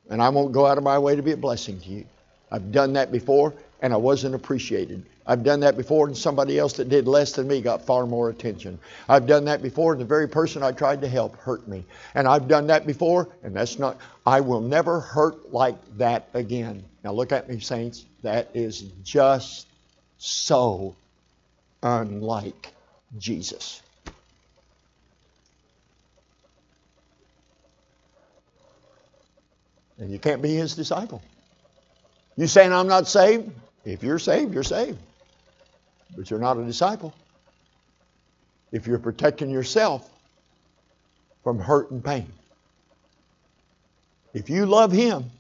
And I won't go out of my way to be a blessing to you. I've done that before and I wasn't appreciated. I've done that before and somebody else that did less than me got far more attention. I've done that before and the very person I tried to help hurt me. And I've done that before and that's not, I will never hurt like that again. Now look at me, saints. That is just so unlike Jesus. And you can't be his disciple. You saying I'm not saved? If you're saved, you're saved. But you're not a disciple. If you're protecting yourself from hurt and pain. If you love him,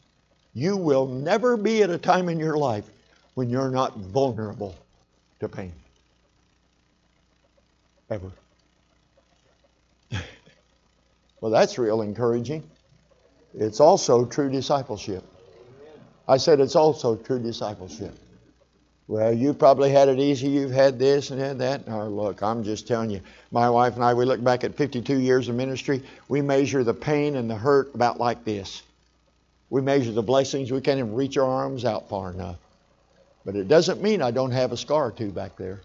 you will never be at a time in your life when you're not vulnerable to pain. Ever. Well, that's real encouraging. It's also true discipleship. I said it's also true discipleship. Well, you probably had it easy. You've had this and had that. No, look, I'm just telling you. My wife and I, we look back at 52 years of ministry. We measure the pain and the hurt about like this. We measure the blessings. We can't even reach our arms out far enough. But it doesn't mean I don't have a scar or two back there.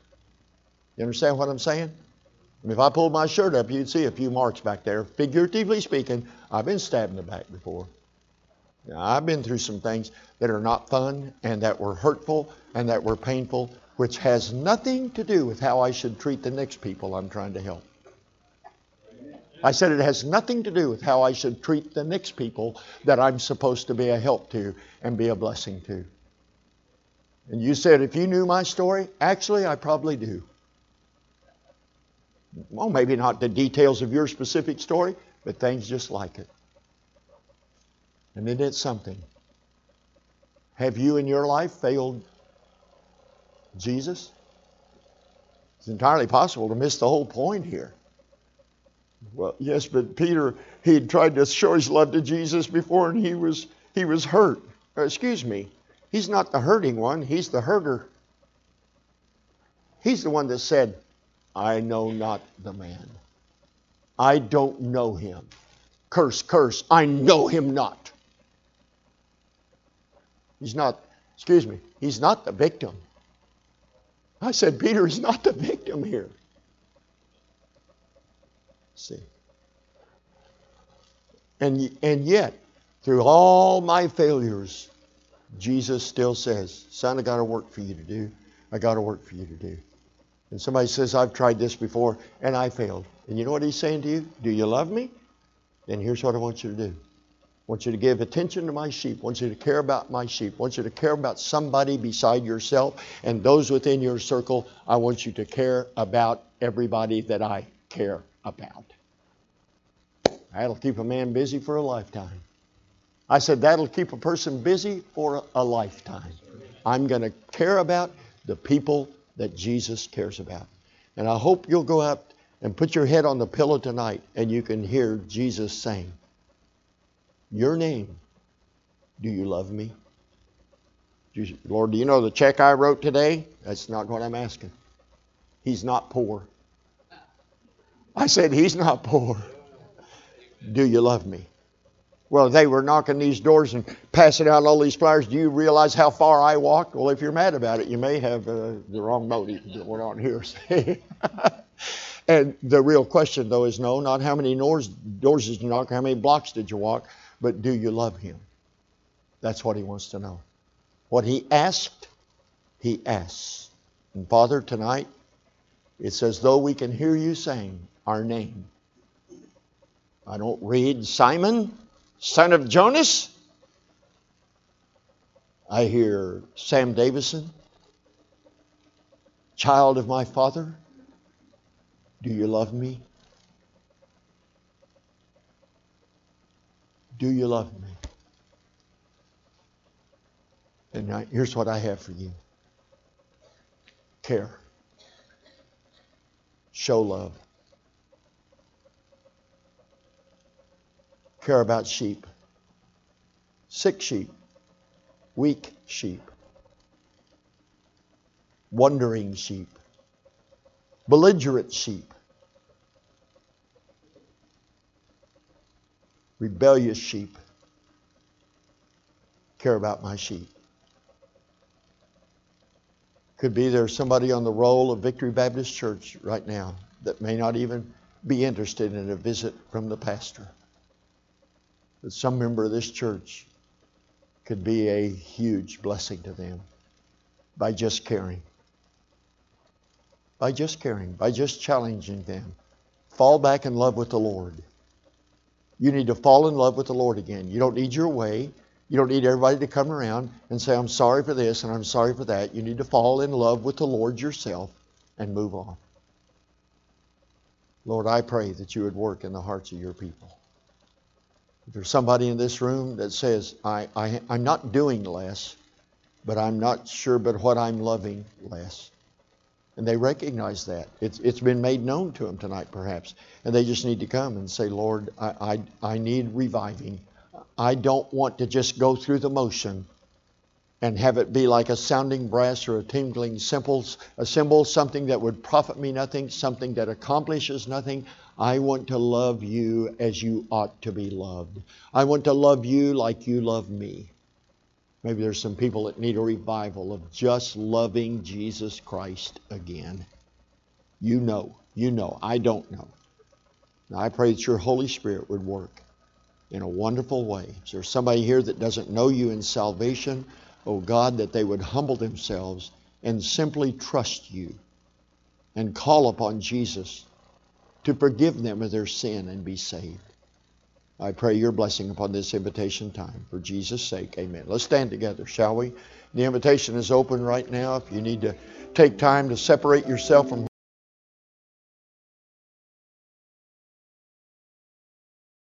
You understand what I'm saying? I mean, if I pulled my shirt up, you'd see a few marks back there. Figuratively speaking, I've been stabbed in the back before. Now, I've been through some things that are not fun and that were hurtful and that were painful, which has nothing to do with how I should treat the next people I'm trying to help. I said it has nothing to do with how I should treat the next people that I'm supposed to be a help to and be a blessing to. And you said, if you knew my story, actually, I probably do. Well, maybe not the details of your specific story, but things just like it. And isn't something? Have you in your life failed Jesus? It's entirely possible to miss the whole point here. Well, yes, but Peter, he had tried to show his love to Jesus before and he was he was hurt. Uh, excuse me. He's not the hurting one, he's the hurter. He's the one that said, I know not the man. I don't know him. Curse, curse, I know him not. He's not, excuse me, he's not the victim. I said, Peter is not the victim here. See. And, and yet, through all my failures, Jesus still says, Son, I got a work for you to do. I got a work for you to do. And somebody says, I've tried this before and I failed. And you know what he's saying to you? Do you love me? Then here's what I want you to do I want you to give attention to my sheep. I want you to care about my sheep. I want you to care about somebody beside yourself and those within your circle. I want you to care about everybody that I care about. That'll keep a man busy for a lifetime. I said that'll keep a person busy for a lifetime. I'm going to care about the people that Jesus cares about. And I hope you'll go out and put your head on the pillow tonight and you can hear Jesus saying, your name. Do you love me? Lord, do you know the check I wrote today? That's not what I'm asking. He's not poor. I said, He's not poor. Do you love me? Well, they were knocking these doors and passing out all these flyers. Do you realize how far I walked? Well, if you're mad about it, you may have uh, the wrong motive going on here. and the real question, though, is no, not how many doors, doors did you knock, how many blocks did you walk, but do you love him? That's what he wants to know. What he asked, he asks. And Father, tonight, it's as though we can hear you saying our name. I don't read Simon, son of Jonas. I hear Sam Davison, child of my father. Do you love me? Do you love me? And here's what I have for you care, show love, care about sheep, sick sheep, weak sheep, wandering sheep, belligerent sheep, rebellious sheep. Care about my sheep. Could be there's somebody on the roll of Victory Baptist Church right now that may not even be interested in a visit from the pastor. But some member of this church could be a huge blessing to them by just caring. By just caring, by just challenging them. Fall back in love with the Lord. You need to fall in love with the Lord again. You don't need your way. You don't need everybody to come around and say, I'm sorry for this and I'm sorry for that. You need to fall in love with the Lord yourself and move on. Lord, I pray that you would work in the hearts of your people. If there's somebody in this room that says, I, I, I'm not doing less, but I'm not sure but what I'm loving less. And they recognize that. It's, it's been made known to them tonight, perhaps. And they just need to come and say, Lord, I, I, I need reviving. I don't want to just go through the motion and have it be like a sounding brass or a tinkling cymbals, a cymbal, something that would profit me nothing, something that accomplishes nothing. I want to love you as you ought to be loved. I want to love you like you love me. Maybe there's some people that need a revival of just loving Jesus Christ again. You know, you know, I don't know. Now I pray that your Holy Spirit would work in a wonderful way. Is there somebody here that doesn't know you in salvation? Oh God, that they would humble themselves and simply trust you and call upon Jesus to forgive them of their sin and be saved. I pray your blessing upon this invitation time. For Jesus' sake, amen. Let's stand together, shall we? The invitation is open right now. If you need to take time to separate yourself from